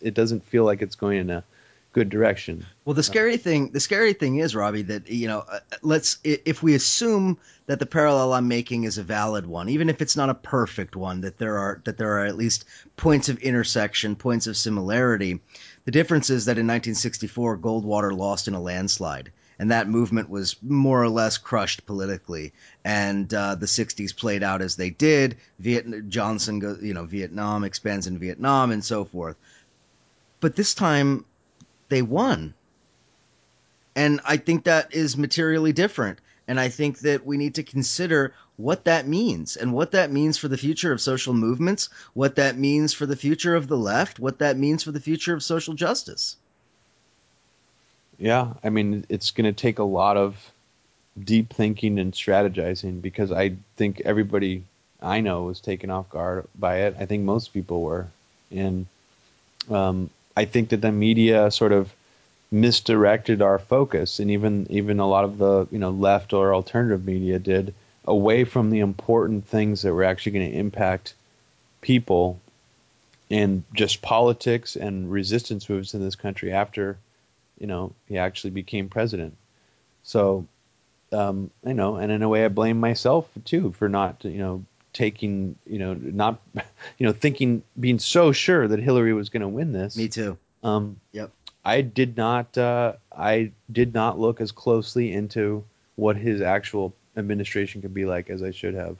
it doesn't feel like it's going in a good direction. Well the scary thing the scary thing is robbie that you know uh, let's if we assume that the parallel i'm making is a valid one even if it's not a perfect one that there are that there are at least points of intersection points of similarity the difference is that in 1964 goldwater lost in a landslide and that movement was more or less crushed politically. And uh, the '60s played out as they did. Johnson, goes, you know, Vietnam expands in Vietnam and so forth. But this time, they won, and I think that is materially different. And I think that we need to consider what that means and what that means for the future of social movements, what that means for the future of the left, what that means for the future of social justice. Yeah, I mean, it's going to take a lot of deep thinking and strategizing because I think everybody I know was taken off guard by it. I think most people were, and um, I think that the media sort of misdirected our focus, and even even a lot of the you know left or alternative media did away from the important things that were actually going to impact people and just politics and resistance moves in this country after you know, he actually became president. So, um, you know, and in a way, I blame myself too for not, you know, taking, you know, not, you know, thinking, being so sure that Hillary was going to win this. Me too. Um, yep. I did not, uh, I did not look as closely into what his actual administration could be like as I should have.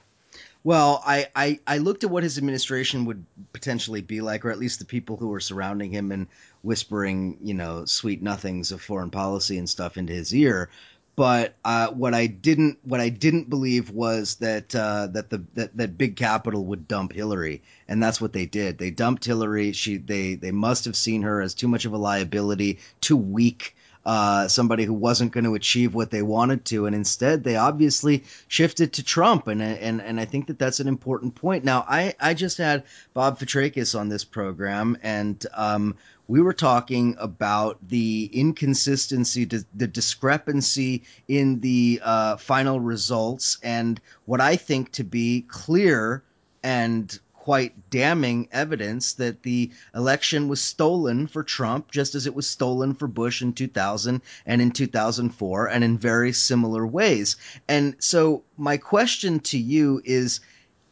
Well, I, I, I looked at what his administration would potentially be like, or at least the people who were surrounding him and whispering, you know, sweet nothings of foreign policy and stuff into his ear. But uh, what I didn't what I didn't believe was that uh, that the that, that big capital would dump Hillary, and that's what they did. They dumped Hillary. She they they must have seen her as too much of a liability, too weak uh, somebody who wasn't going to achieve what they wanted to, and instead they obviously shifted to Trump, and and and I think that that's an important point. Now, I I just had Bob Fitrakis on this program, and um, we were talking about the inconsistency, the discrepancy in the uh, final results, and what I think to be clear and quite damning evidence that the election was stolen for Trump, just as it was stolen for Bush in 2000 and in 2004, and in very similar ways. And so, my question to you is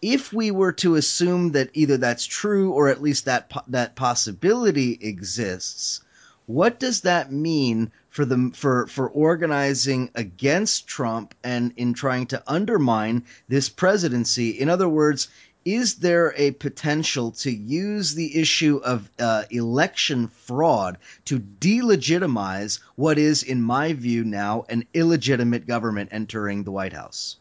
if we were to assume that either that's true or at least that that possibility exists, what does that mean for the for for organizing against Trump and in trying to undermine this presidency? In other words, is there a potential to use the issue of uh, election fraud to delegitimize what is, in my view, now an illegitimate government entering the White House?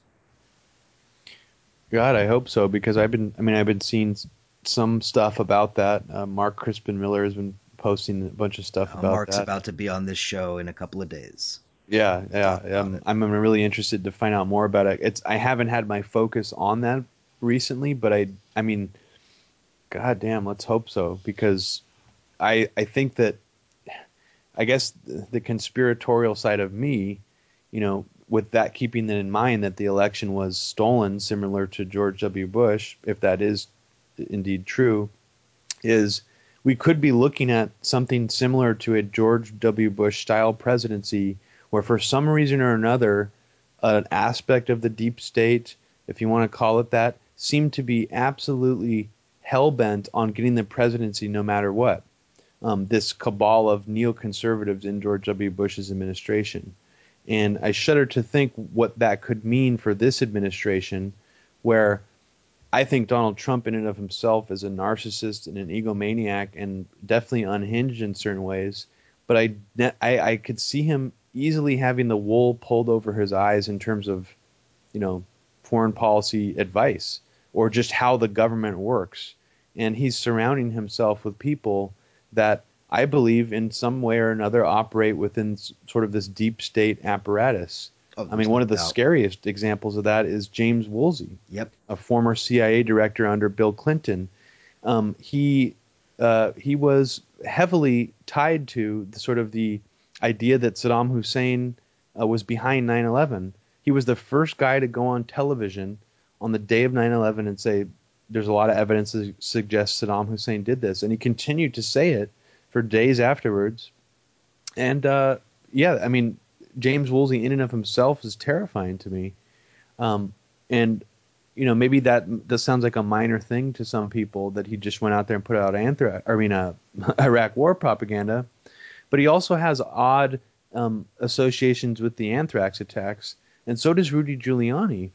God, I hope so because I've been. I mean, I've been seeing some stuff about that. Uh, Mark Crispin Miller has been posting a bunch of stuff uh, about Mark's that. about to be on this show in a couple of days. Yeah, yeah. Um, I'm really interested to find out more about it. It's I haven't had my focus on that recently, but I I mean, god damn, let's hope so because I I think that I guess the, the conspiratorial side of me, you know, with that keeping that in mind that the election was stolen, similar to George W. Bush, if that is indeed true, is we could be looking at something similar to a George W. Bush style presidency, where for some reason or another, an aspect of the deep state, if you want to call it that, seemed to be absolutely hell bent on getting the presidency no matter what. Um, this cabal of neoconservatives in George W. Bush's administration. And I shudder to think what that could mean for this administration, where I think Donald Trump, in and of himself, is a narcissist and an egomaniac and definitely unhinged in certain ways. But I, I, I could see him easily having the wool pulled over his eyes in terms of, you know, foreign policy advice or just how the government works. And he's surrounding himself with people that I believe in some way or another operate within sort of this deep state apparatus. Oh, I mean, one of the doubt. scariest examples of that is James Woolsey, yep, a former CIA director under Bill Clinton. Um, he uh, he was heavily tied to the sort of the idea that Saddam Hussein uh, was behind 9/11. He was the first guy to go on television on the day of 9/11 and say there's a lot of evidence that suggests Saddam Hussein did this, and he continued to say it for days afterwards. And uh, yeah, I mean, James Woolsey in and of himself is terrifying to me. Um, and you know, maybe that that sounds like a minor thing to some people that he just went out there and put out anthrax, I mean, uh, Iraq war propaganda. But he also has odd um, associations with the anthrax attacks, and so does Rudy Giuliani,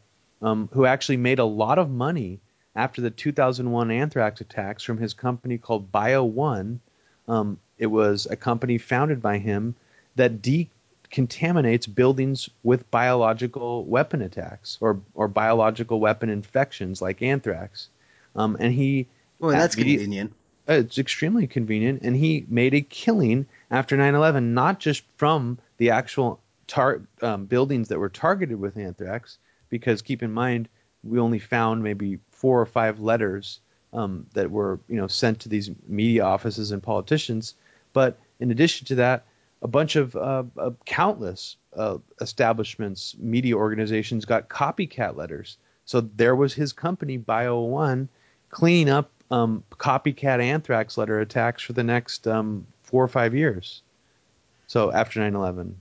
um, who actually made a lot of money after the 2001 anthrax attacks from his company called Bio One, um, it was a company founded by him that decontaminates buildings with biological weapon attacks or or biological weapon infections like anthrax. Um, and he well, that's convenient. Uh, it's extremely convenient, and he made a killing after 9/11, not just from the actual tar- um, buildings that were targeted with anthrax, because keep in mind we only found maybe four or five letters um, that were you know sent to these media offices and politicians. But in addition to that, a bunch of uh, countless uh, establishments, media organizations got copycat letters. So there was his company, Bio One, cleaning up um, copycat anthrax letter attacks for the next um, four or five years. So after 9/11.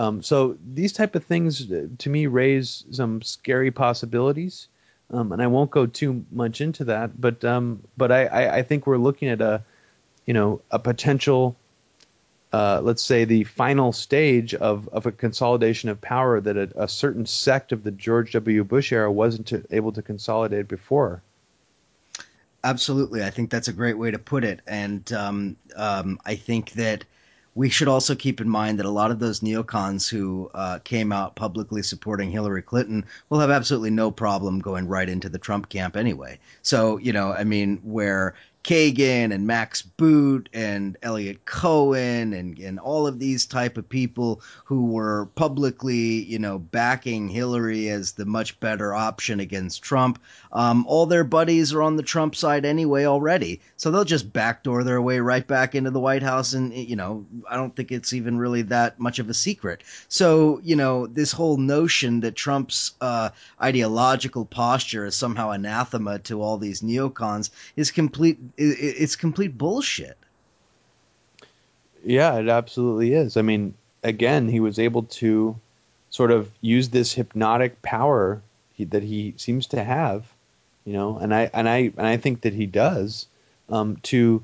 Um, so these type of things uh, to me raise some scary possibilities. Um, and I won't go too much into that, but um, but I, I, I, think we're looking at a you know a potential, uh, let's say the final stage of, of a consolidation of power that a, a certain sect of the George W. Bush era wasn't to, able to consolidate before. Absolutely, I think that's a great way to put it, and um, um, I think that we should also keep in mind that a lot of those neocons who uh, came out publicly supporting Hillary Clinton will have absolutely no problem going right into the Trump camp anyway. So, you know, I mean, where Kagan and Max Boot and Eliot Cohen and, and all of these type of people who were publicly, you know, backing Hillary as the much better option against Trump. Um, all their buddies are on the Trump side anyway already, so they'll just backdoor their way right back into the White House, and you know, I don't think it's even really that much of a secret. So, you know, this whole notion that Trump's uh, ideological posture is somehow anathema to all these neocons is complete it's complete bullshit. Yeah, it absolutely is. I mean, again, he was able to sort of use this hypnotic power he, that he seems to have, you know, and I and I and I think that he does um, to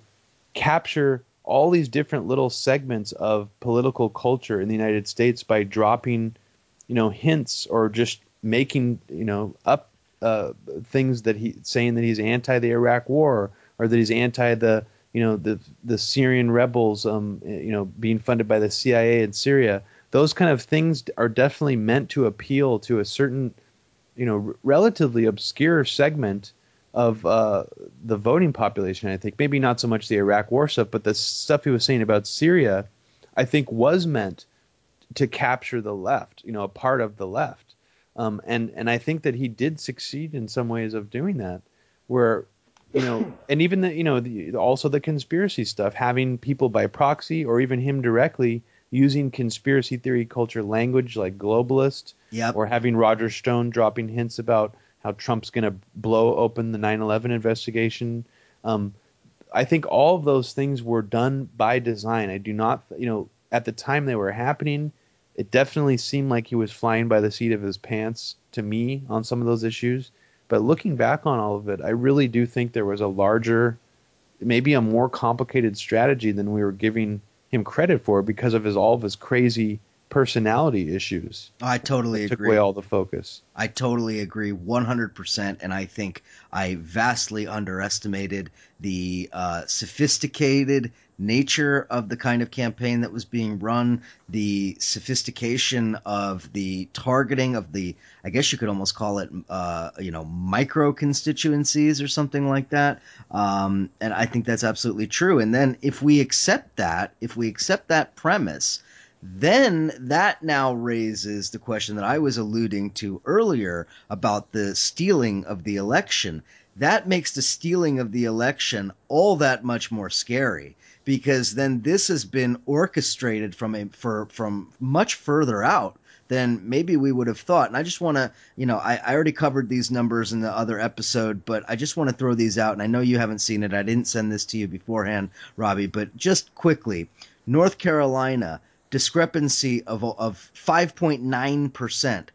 capture all these different little segments of political culture in the United States by dropping, you know, hints or just making, you know, up uh, things that he saying that he's anti the Iraq War or that he's anti the you know the the Syrian rebels um you know being funded by the CIA in Syria. Those kind of things are definitely meant to appeal to a certain you know relatively obscure segment of uh, the voting population I think. Maybe not so much the Iraq war stuff but the stuff he was saying about Syria I think was meant to capture the left you know a part of the left. Um, and and I think that he did succeed in some ways of doing that where you know, and even the you know the, also the conspiracy stuff, having people by proxy or even him directly using conspiracy theory culture language like globalist, yep. or having Roger Stone dropping hints about how Trump's going to blow open the 9/11 investigation. Um, I think all of those things were done by design. I do not, you know, at the time they were happening, it definitely seemed like he was flying by the seat of his pants to me on some of those issues. But looking back on all of it, I really do think there was a larger, maybe a more complicated strategy than we were giving him credit for because of his all of his crazy personality issues. I totally agree. Took away all the focus. I totally agree 100%. And I think I vastly underestimated the uh, sophisticated nature of the kind of campaign that was being run, the sophistication of the targeting of the, I guess you could almost call it, uh, you know, micro constituencies or something like that. Um, and I think that's absolutely true. And then if we accept that, if we accept that premise, then that now raises the question that I was alluding to earlier about the stealing of the election. That makes the stealing of the election all that much more scary because then this has been orchestrated from a for from much further out than maybe we would have thought. And I just want to, you know, I, I already covered these numbers in the other episode, but I just want to throw these out. And I know you haven't seen it. I didn't send this to you beforehand, Robbie, but just quickly North Carolina discrepancy of, of 5.9%.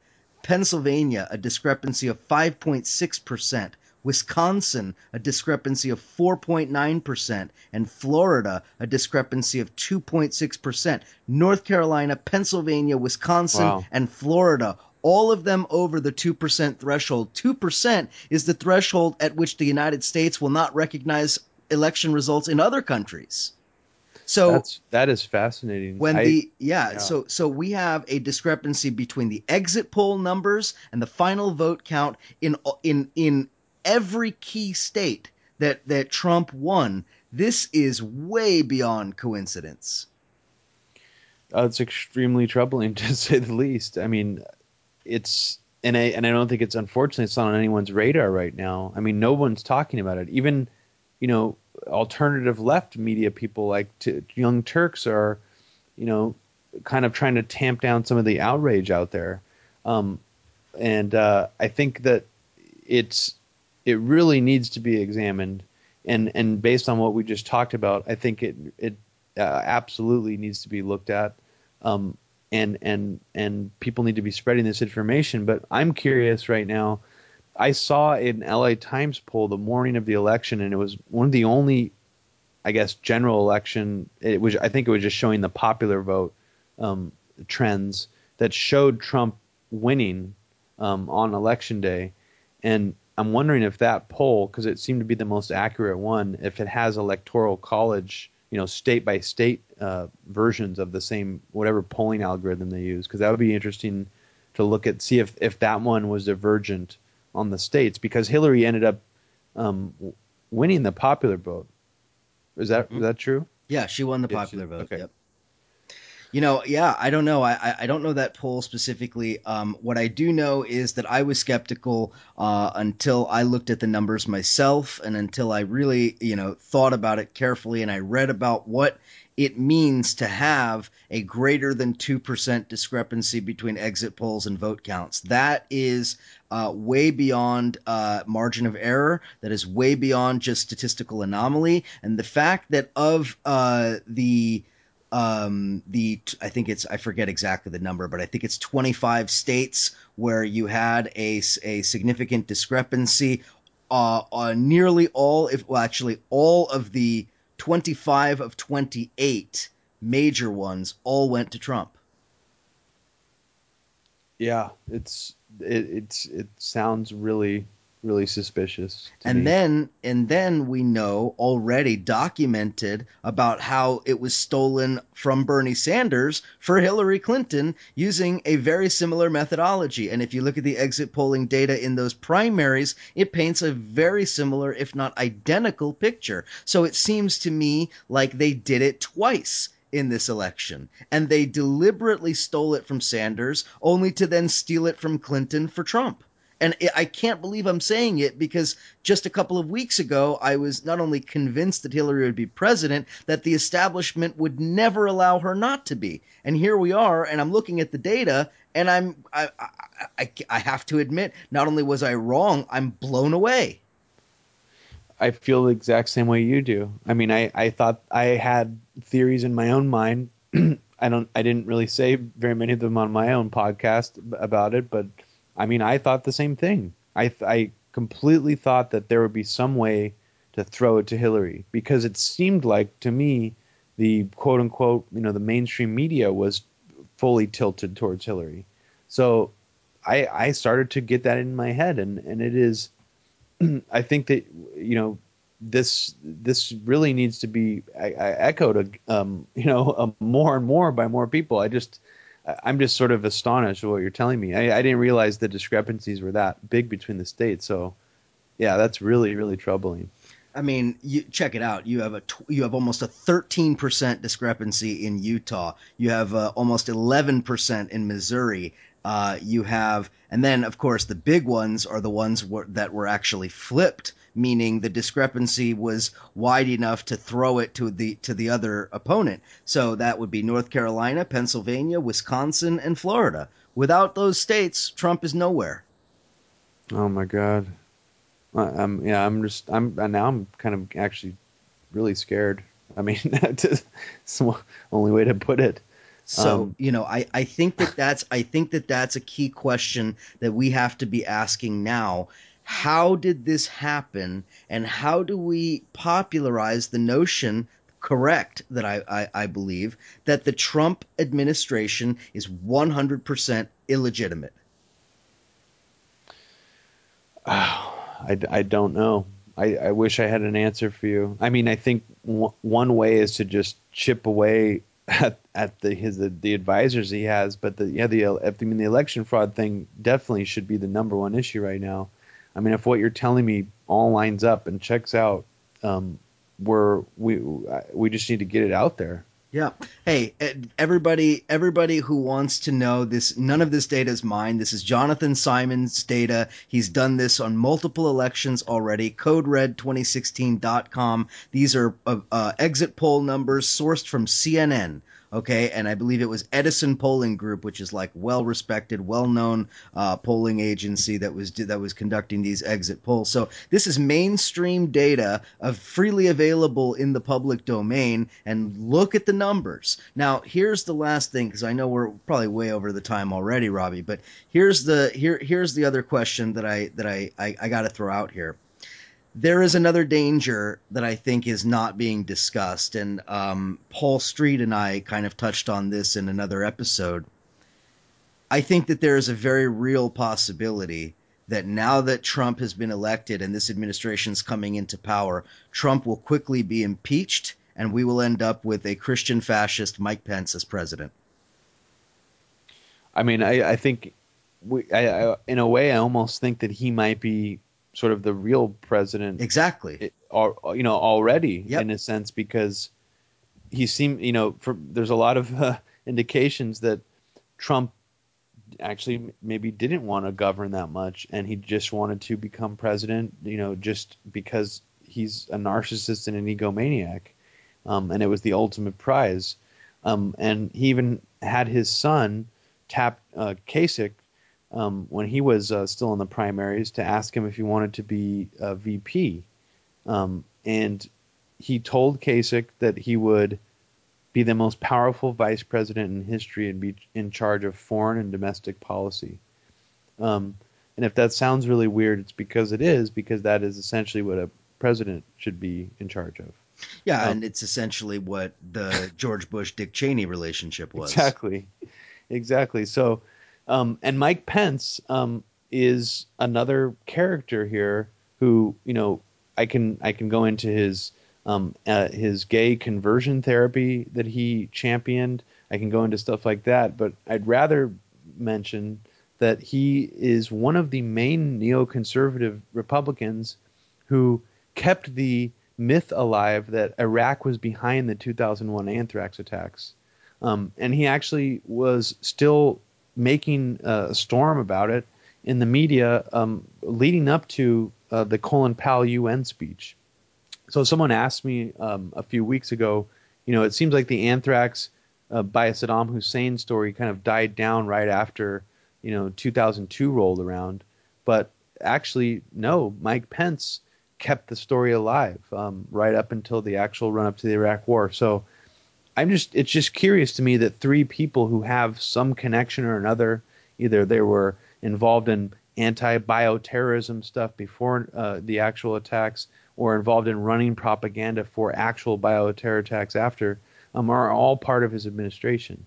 Pennsylvania, a discrepancy of 5.6%. Wisconsin, a discrepancy of 4.9%, and Florida, a discrepancy of 2.6%. North Carolina, Pennsylvania, Wisconsin, wow. and Florida, all of them over the 2% threshold. 2% is the threshold at which the United States will not recognize election results in other countries. So that's that is fascinating. When I, the yeah, yeah, so so we have a discrepancy between the exit poll numbers and the final vote count in in in every key state that that Trump won. This is way beyond coincidence. Uh, it's extremely troubling to say the least. I mean, it's and I and I don't think it's unfortunate. It's not on anyone's radar right now. I mean, no one's talking about it. Even you know alternative left media people like t- Young Turks are, you know, kind of trying to tamp down some of the outrage out there. Um, and uh, I think that it's it really needs to be examined. And and based on what we just talked about, I think it it uh, absolutely needs to be looked at. Um, and and and people need to be spreading this information. But I'm curious right now I saw an LA Times poll the morning of the election, and it was one of the only, I guess, general election. It was, I think, it was just showing the popular vote um, trends that showed Trump winning um, on election day, and I'm wondering if that poll, because it seemed to be the most accurate one, if it has electoral college, you know, state by state uh, versions of the same whatever polling algorithm they use, because that would be interesting to look at, see if if that one was divergent on the states because Hillary ended up um, winning the popular vote. Is that Mhm. is that true? Yeah, she won the Yeah, she- popular vote. okay. Yep. You know, yeah, I don't know. I, I- I don't know that poll specifically. Um, what I do know is that I was skeptical uh, until I looked at the numbers myself, and until I really, you know, thought about it carefully, and I read about what it means to have a greater than two percent discrepancy between exit polls and vote counts. That is uh, way beyond uh, margin of error. That is way beyond just statistical anomaly. And the fact that of uh, the um, the I think it's I forget exactly the number, but I think it's 25 states where you had a, a significant discrepancy. Uh, uh, nearly all, if well, actually all of the 25 of 28 major ones all went to Trump. Yeah, it's it it's it sounds really really suspicious. And me. then and then we know already documented about how it was stolen from Bernie Sanders for Hillary Clinton using a very similar methodology and if you look at the exit polling data in those primaries it paints a very similar if not identical picture so it seems to me like they did it twice in this election and they deliberately stole it from Sanders only to then steal it from Clinton for Trump and I- can't believe I'm saying it because just a couple of weeks ago, I was not only convinced that Hillary would be president, that the establishment would never allow her not to be. And here we are, and I'm looking at the data, and I'm I I, I, I have to admit, not only was I wrong, I'm blown away. I feel the exact same way you do. I mean, I, I thought I had theories in my own mind. I don't I didn't really say very many of them on my own podcast about it, but I mean, I thought the same thing. I I completely thought that there would be some way to throw it to Hillary because it seemed like to me the quote unquote, you know, the mainstream media was fully tilted towards Hillary. So I I started to get that in my head and and it is I think that you know this this really needs to be I, I echoed um, you know um, more and more by more people. I just I'm just sort of astonished at what you're telling me. I, I didn't realize the discrepancies were that big between the states. So yeah, that's really really troubling. I mean, you check it out. You have a you have almost a 13% discrepancy in Utah. You have uh, almost 11% in Missouri. Uh, you have, and then of course the big ones are the ones where, that were actually flipped, meaning the discrepancy was wide enough to throw it to the to the other opponent. So that would be North Carolina, Pennsylvania, Wisconsin, and Florida. Without those states, Trump is nowhere. Oh my god. I'm yeah. I'm just I'm now I'm kind of actually really scared. I mean, it's the only way to put it. So Um, you know, I, I think that that's I think that that's a key question that we have to be asking now. How did this happen, and how do we popularize the notion? Correct that I, I, I believe that the Trump administration is 100% illegitimate. I, I don't know. I, I wish I had an answer for you. I mean, I think w- one way is to just chip away at, at the his the, the advisors he has, but the yeah the I mean the election fraud thing definitely should be the number one issue right now. I mean, if what you're telling me all lines up and checks out, um, we're we we just need to get it out there. Yeah. Hey, everybody, everybody who wants to know this, none of this data is mine. This is Jonathan Simon's data. He's done this on multiple elections already. CodeRed2016.com. These are uh, uh, exit poll numbers sourced from CNN. Okay, and I believe it was Edison Polling Group, which is like well respected, well known uh, polling agency that was that was conducting these exit polls. So this is mainstream data of freely available in the public domain, and look at the numbers. Now, here's the last thing because I know we're probably way over the time already, Robbie. But here's the here here's the other question that I that I I, I got to throw out here there is another danger that I think is not being discussed, and um, Paul Street and I kind of touched on this in another episode. I think that there is a very real possibility that now that Trump has been elected and this administration is coming into power, Trump will quickly be impeached, and we will end up with a Christian fascist Mike Pence as president. I mean, I, I think we, I, I, in a way, I almost think that he might be sort of the real president Exactly. al- you know already Yep. in a sense because he seemed you know for there's a lot of uh, indications that Trump actually maybe didn't want to govern that much and he just wanted to become president you know just because he's a narcissist and an egomaniac um, and it was the ultimate prize um, and he even had his son tap uh, Kasich um, when he was uh, still in the primaries to ask him if he wanted to be a VP um, and he told Kasich that he would be the most powerful vice president in history and be in charge of foreign and domestic policy. Um, and if that sounds really weird, it's because it is, because that is essentially what a president should be in charge of. Yeah, Um, and it's essentially what the George Bush Dick Cheney relationship was. Exactly, exactly. So, um, and Mike Pence um, is another character here who, you know, I can I can go into his um, uh, his gay conversion therapy that he championed. I can go into stuff like that, but I'd rather mention that he is one of the main neoconservative Republicans who kept the myth alive that Iraq was behind the 2001 anthrax attacks. Um, and he actually was still making a storm about it in the media um, leading up to uh, the Colin Powell UN speech. So someone asked me um, a few weeks ago, you know, it seems like the anthrax uh, by Saddam Hussein story kind of died down right after, you know, 2002 rolled around. But actually, no, Mike Pence kept the story alive um, right up until the actual run up to the Iraq War. So I'm just it's just curious to me that three people who have some connection or another, either they were involved in anti-bioterrorism stuff before uh, the actual attacks, or involved in running propaganda for actual bioterror attacks after, um, are all part of his administration.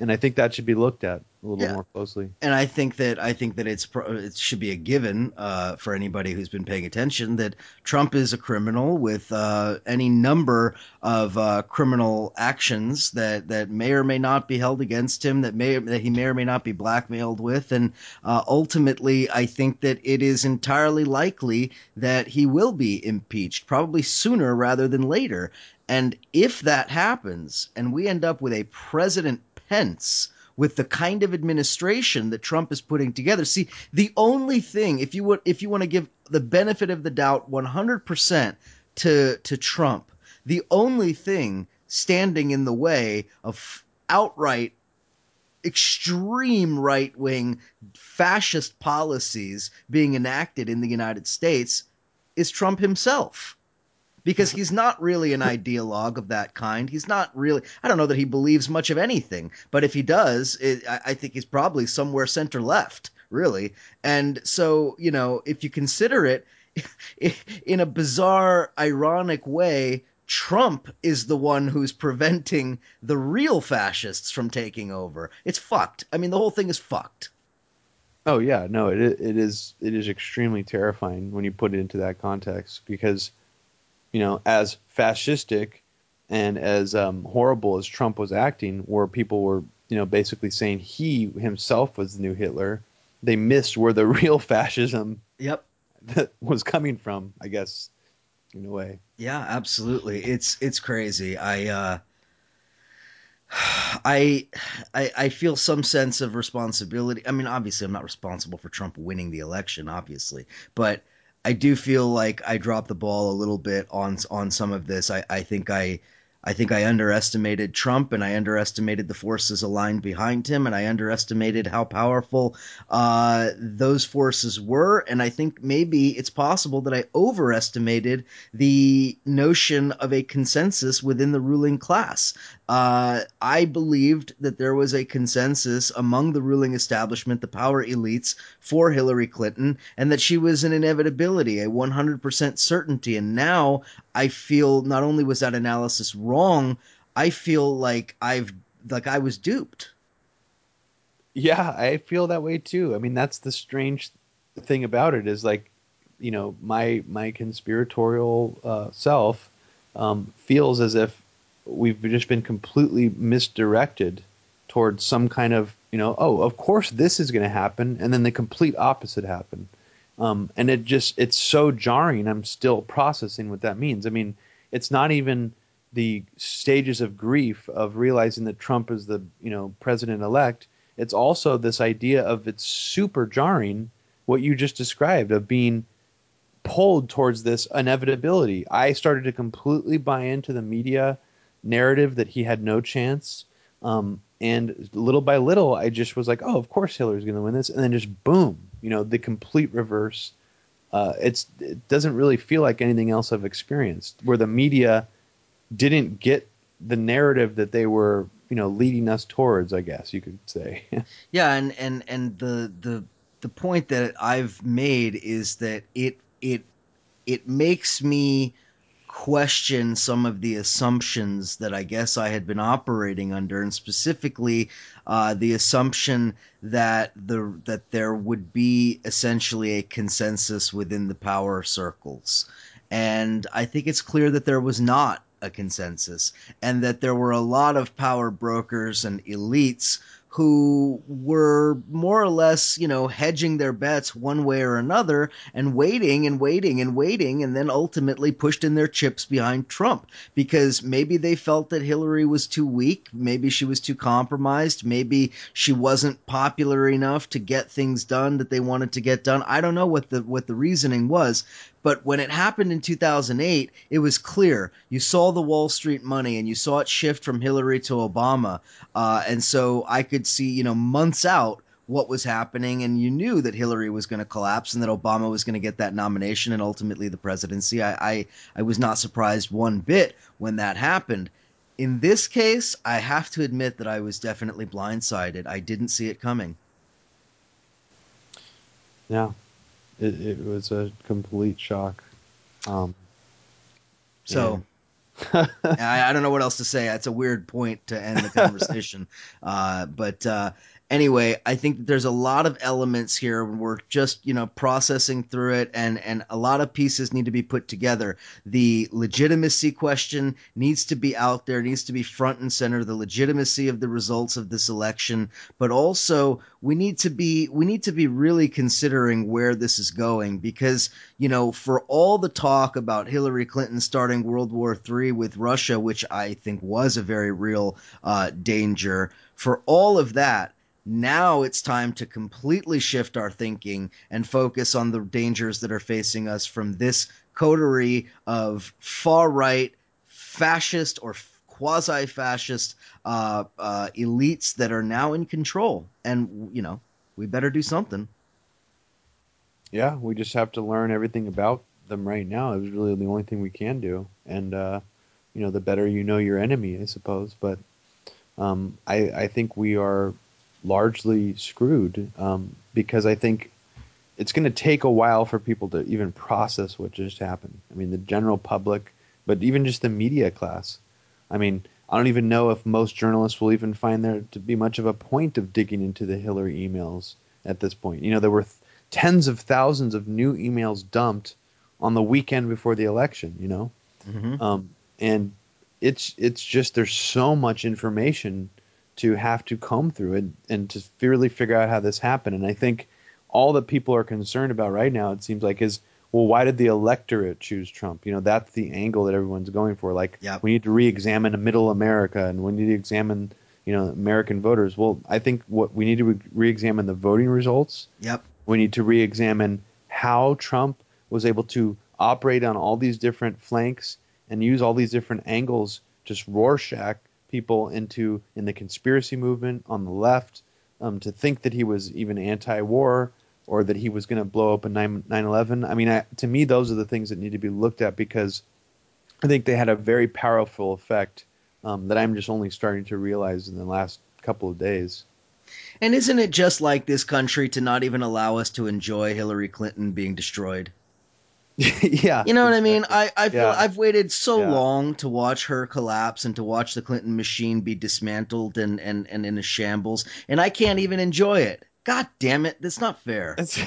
And I think that should be looked at a little Yeah. more closely. and I think that I think that it's it should be a given uh, for anybody who's been paying attention that Trump is a criminal with uh, any number of uh, criminal actions that that may or may not be held against him that may that he may or may not be blackmailed with, and uh, ultimately I think that it is entirely likely that he will be impeached, probably sooner rather than later. And if that happens, and we end up with a President Pence with the kind of administration that Trump is putting together. See, the only thing, if you would, if you want to give the benefit of the doubt 100% to to Trump, the only thing standing in the way of outright extreme right wing fascist policies being enacted in the United States is Trump himself because mm-hmm. he's not really an ideologue of that kind. He's not really. I don't know that he believes much of anything, but if he does, it, I, I think he's probably somewhere center left, really. And so, you know, if you consider it in a bizarre, ironic way. Trump is the one who's preventing the real fascists from taking over. It's fucked. I mean, the whole thing is fucked. Oh yeah, no, it it is it is extremely terrifying when you put it into that context because, you know, as fascistic and as um, horrible as Trump was acting, where people were you know basically saying he himself was the new Hitler, they missed where the real fascism Yep. that was coming from. I guess, in a way. Yeah, absolutely. It's it's crazy. I uh I, I I feel some sense of responsibility. I mean, obviously I'm not responsible for Trump winning the election, obviously, but I do feel like I dropped the ball a little bit on on some of this. I, I think I I think I underestimated Trump and I underestimated the forces aligned behind him and I underestimated how powerful uh, those forces were. And I think maybe it's possible that I overestimated the notion of a consensus within the ruling class. Uh, I believed that there was a consensus among the ruling establishment, the power elites, for Hillary Clinton, and that she was an inevitability, a 100% certainty. And now I feel not only was that analysis wrong, I feel like I've like I was duped. Yeah, I feel that way too. I mean, that's the strange thing about it is like, you know, my my conspiratorial uh, self um, feels as if we've just been completely misdirected towards some kind of, you know, oh, of course this is going to happen, and then the complete opposite happened. Um, and it just it's so jarring. I'm still processing what that means. I mean, it's not even the stages of grief of realizing that Trump is the you know president elect. It's also this idea of it's super jarring what you just described of being pulled towards this inevitability. I started to completely buy into the media narrative that he had no chance. Um, and little by little, I just was like, oh, of course Hillary's going to win this. And then just boom, you know, the complete reverse. Uh, it's it doesn't really feel like anything else I've experienced, where the media didn't get the narrative that they were, you know, leading us towards. I guess you could say. yeah, and and and the the the point that I've made is that it it it makes me question some of the assumptions that I guess I had been operating under, and specifically uh, the assumption that the that there would be essentially a consensus within the power circles, and I think it's clear that there was not a consensus, and that there were a lot of power brokers and elites who were more or less, you know, hedging their bets one way or another and waiting and waiting and waiting and then ultimately pushed in their chips behind Trump because maybe they felt that Hillary was too weak, maybe she was too compromised, maybe she wasn't popular enough to get things done that they wanted to get done. I don't know what the what the reasoning was, but when it happened in 2008, it was clear. You saw the Wall Street money and you saw it shift from Hillary to Obama. Uh, and so I could see, you know, months out what was happening. And you knew that Hillary was going to collapse and that Obama was going to get that nomination and ultimately the presidency. I, I, I was not surprised one bit when that happened. In this case, I have to admit that I was definitely blindsided. I didn't see it coming. Yeah, it, it was a complete shock. Um, so I, I, don't know what else to say. It's a weird point to end the conversation. uh, but uh, anyway, I think there's a lot of elements here. We're just, you know, processing through it, and and a lot of pieces need to be put together. The legitimacy question needs to be out there, needs to be front and center. The legitimacy of the results of this election, but also we need to be we need to be really considering where this is going because you know for all the talk about Hillary Clinton starting World War III with Russia, which I think was a very real uh, danger. For all of that, now it's time to completely shift our thinking and focus on the dangers that are facing us from this coterie of far right, fascist, or quasi fascist uh, uh, elites that are now in control. And, you know, we better do something. Yeah, we just have to learn everything about them right now. It's really the only thing we can do. And, uh, you know, the better you know your enemy, I suppose. But um, I, I think we are largely screwed um, because I think it's going to take a while for people to even process what just happened. I mean, the general public, but even just the media class. I mean, I don't even know if most journalists will even find there to be much of a point of digging into the Hillary emails at this point. You know, there were th- tens of thousands of new emails dumped on the weekend before the election. You know, mm-hmm. um, and it's it's just there's so much information to have to comb through it and to really figure out how this happened. And I think all that people are concerned about right now, it seems like, is well, why did the electorate choose Trump? You know, that's the angle that everyone's going for. Like, yep. we need to re-examine middle America, and we need to examine, you know, American voters. Well, I think what we need to re-examine the voting results. Yep. We need to re-examine how Trump was able to operate on all these different flanks and use all these different angles, just Rorschach people into in the conspiracy movement on the left um, to think that he was even anti-war or that he was going to blow up a 9/11. I mean, I, to me, those are the things that need to be looked at because I think they had a very powerful effect um, that I'm just only starting to realize in the last couple of days. And isn't it just like this country to not even allow us to enjoy Hillary Clinton being destroyed? yeah. You know what I mean? I, I feel yeah. I've waited so yeah. long to watch her collapse and to watch the Clinton machine be dismantled and, and, and in a shambles, and I can't even enjoy it. God damn it. That's not fair. It's,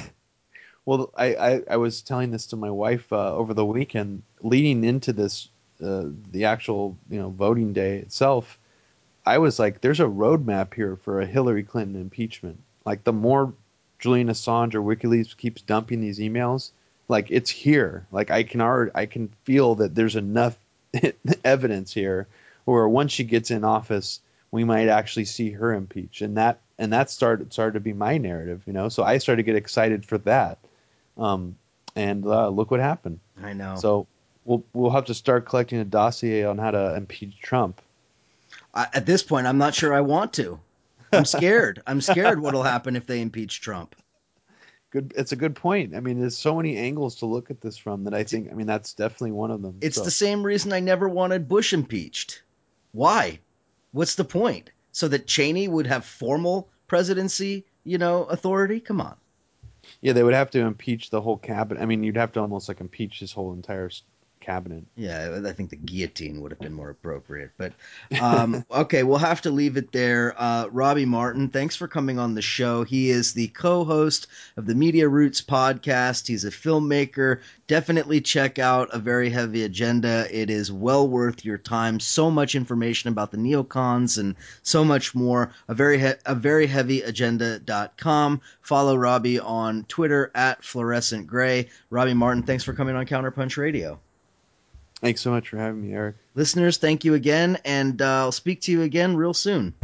well, I, I, I, was telling this to my wife uh, over the weekend, leading into this, uh, the actual you know voting day itself. I was like, there's a roadmap here for a Hillary Clinton impeachment. Like the more Julian Assange or WikiLeaks keeps dumping these emails, like it's here. Like I can already, I can feel that there's enough evidence here where once she gets in office, we might actually see her impeached, and that and that started started to be my narrative, you know. So I started to get excited for that, um, and uh, look what happened. I know. So we'll we'll have to start collecting a dossier on how to impeach Trump. I, at this point, I'm not sure I want to. I'm scared. I'm scared what'll happen if they impeach Trump. Good. It's a good point. I mean, there's so many angles to look at this from that I think. I mean, that's definitely one of them. It's So- the same reason I never wanted Bush impeached. Why? What's the point? So that Cheney would have formal presidency, you know, authority? Come on. yeah. They would have to impeach the whole cabinet. I mean, you'd have to almost like impeach his whole entire cabinet. Yeah, I think the guillotine would have been more appropriate. But um, okay, we'll have to leave it there. Uh, Robbie Martin, thanks for coming on the show. He is the co host of the Media Roots podcast. He's a filmmaker. Definitely check out A Very Heavy Agenda. It is well worth your time. So much information about the neocons and so much more. A very, he- a very heavy agenda.com. Follow Robbie on Twitter at Fluorescent Grey. Robbie Martin, thanks for coming on Counterpunch Radio. Thanks so much for having me, Eric. Listeners, thank you again, and uh, I'll speak to you again real soon.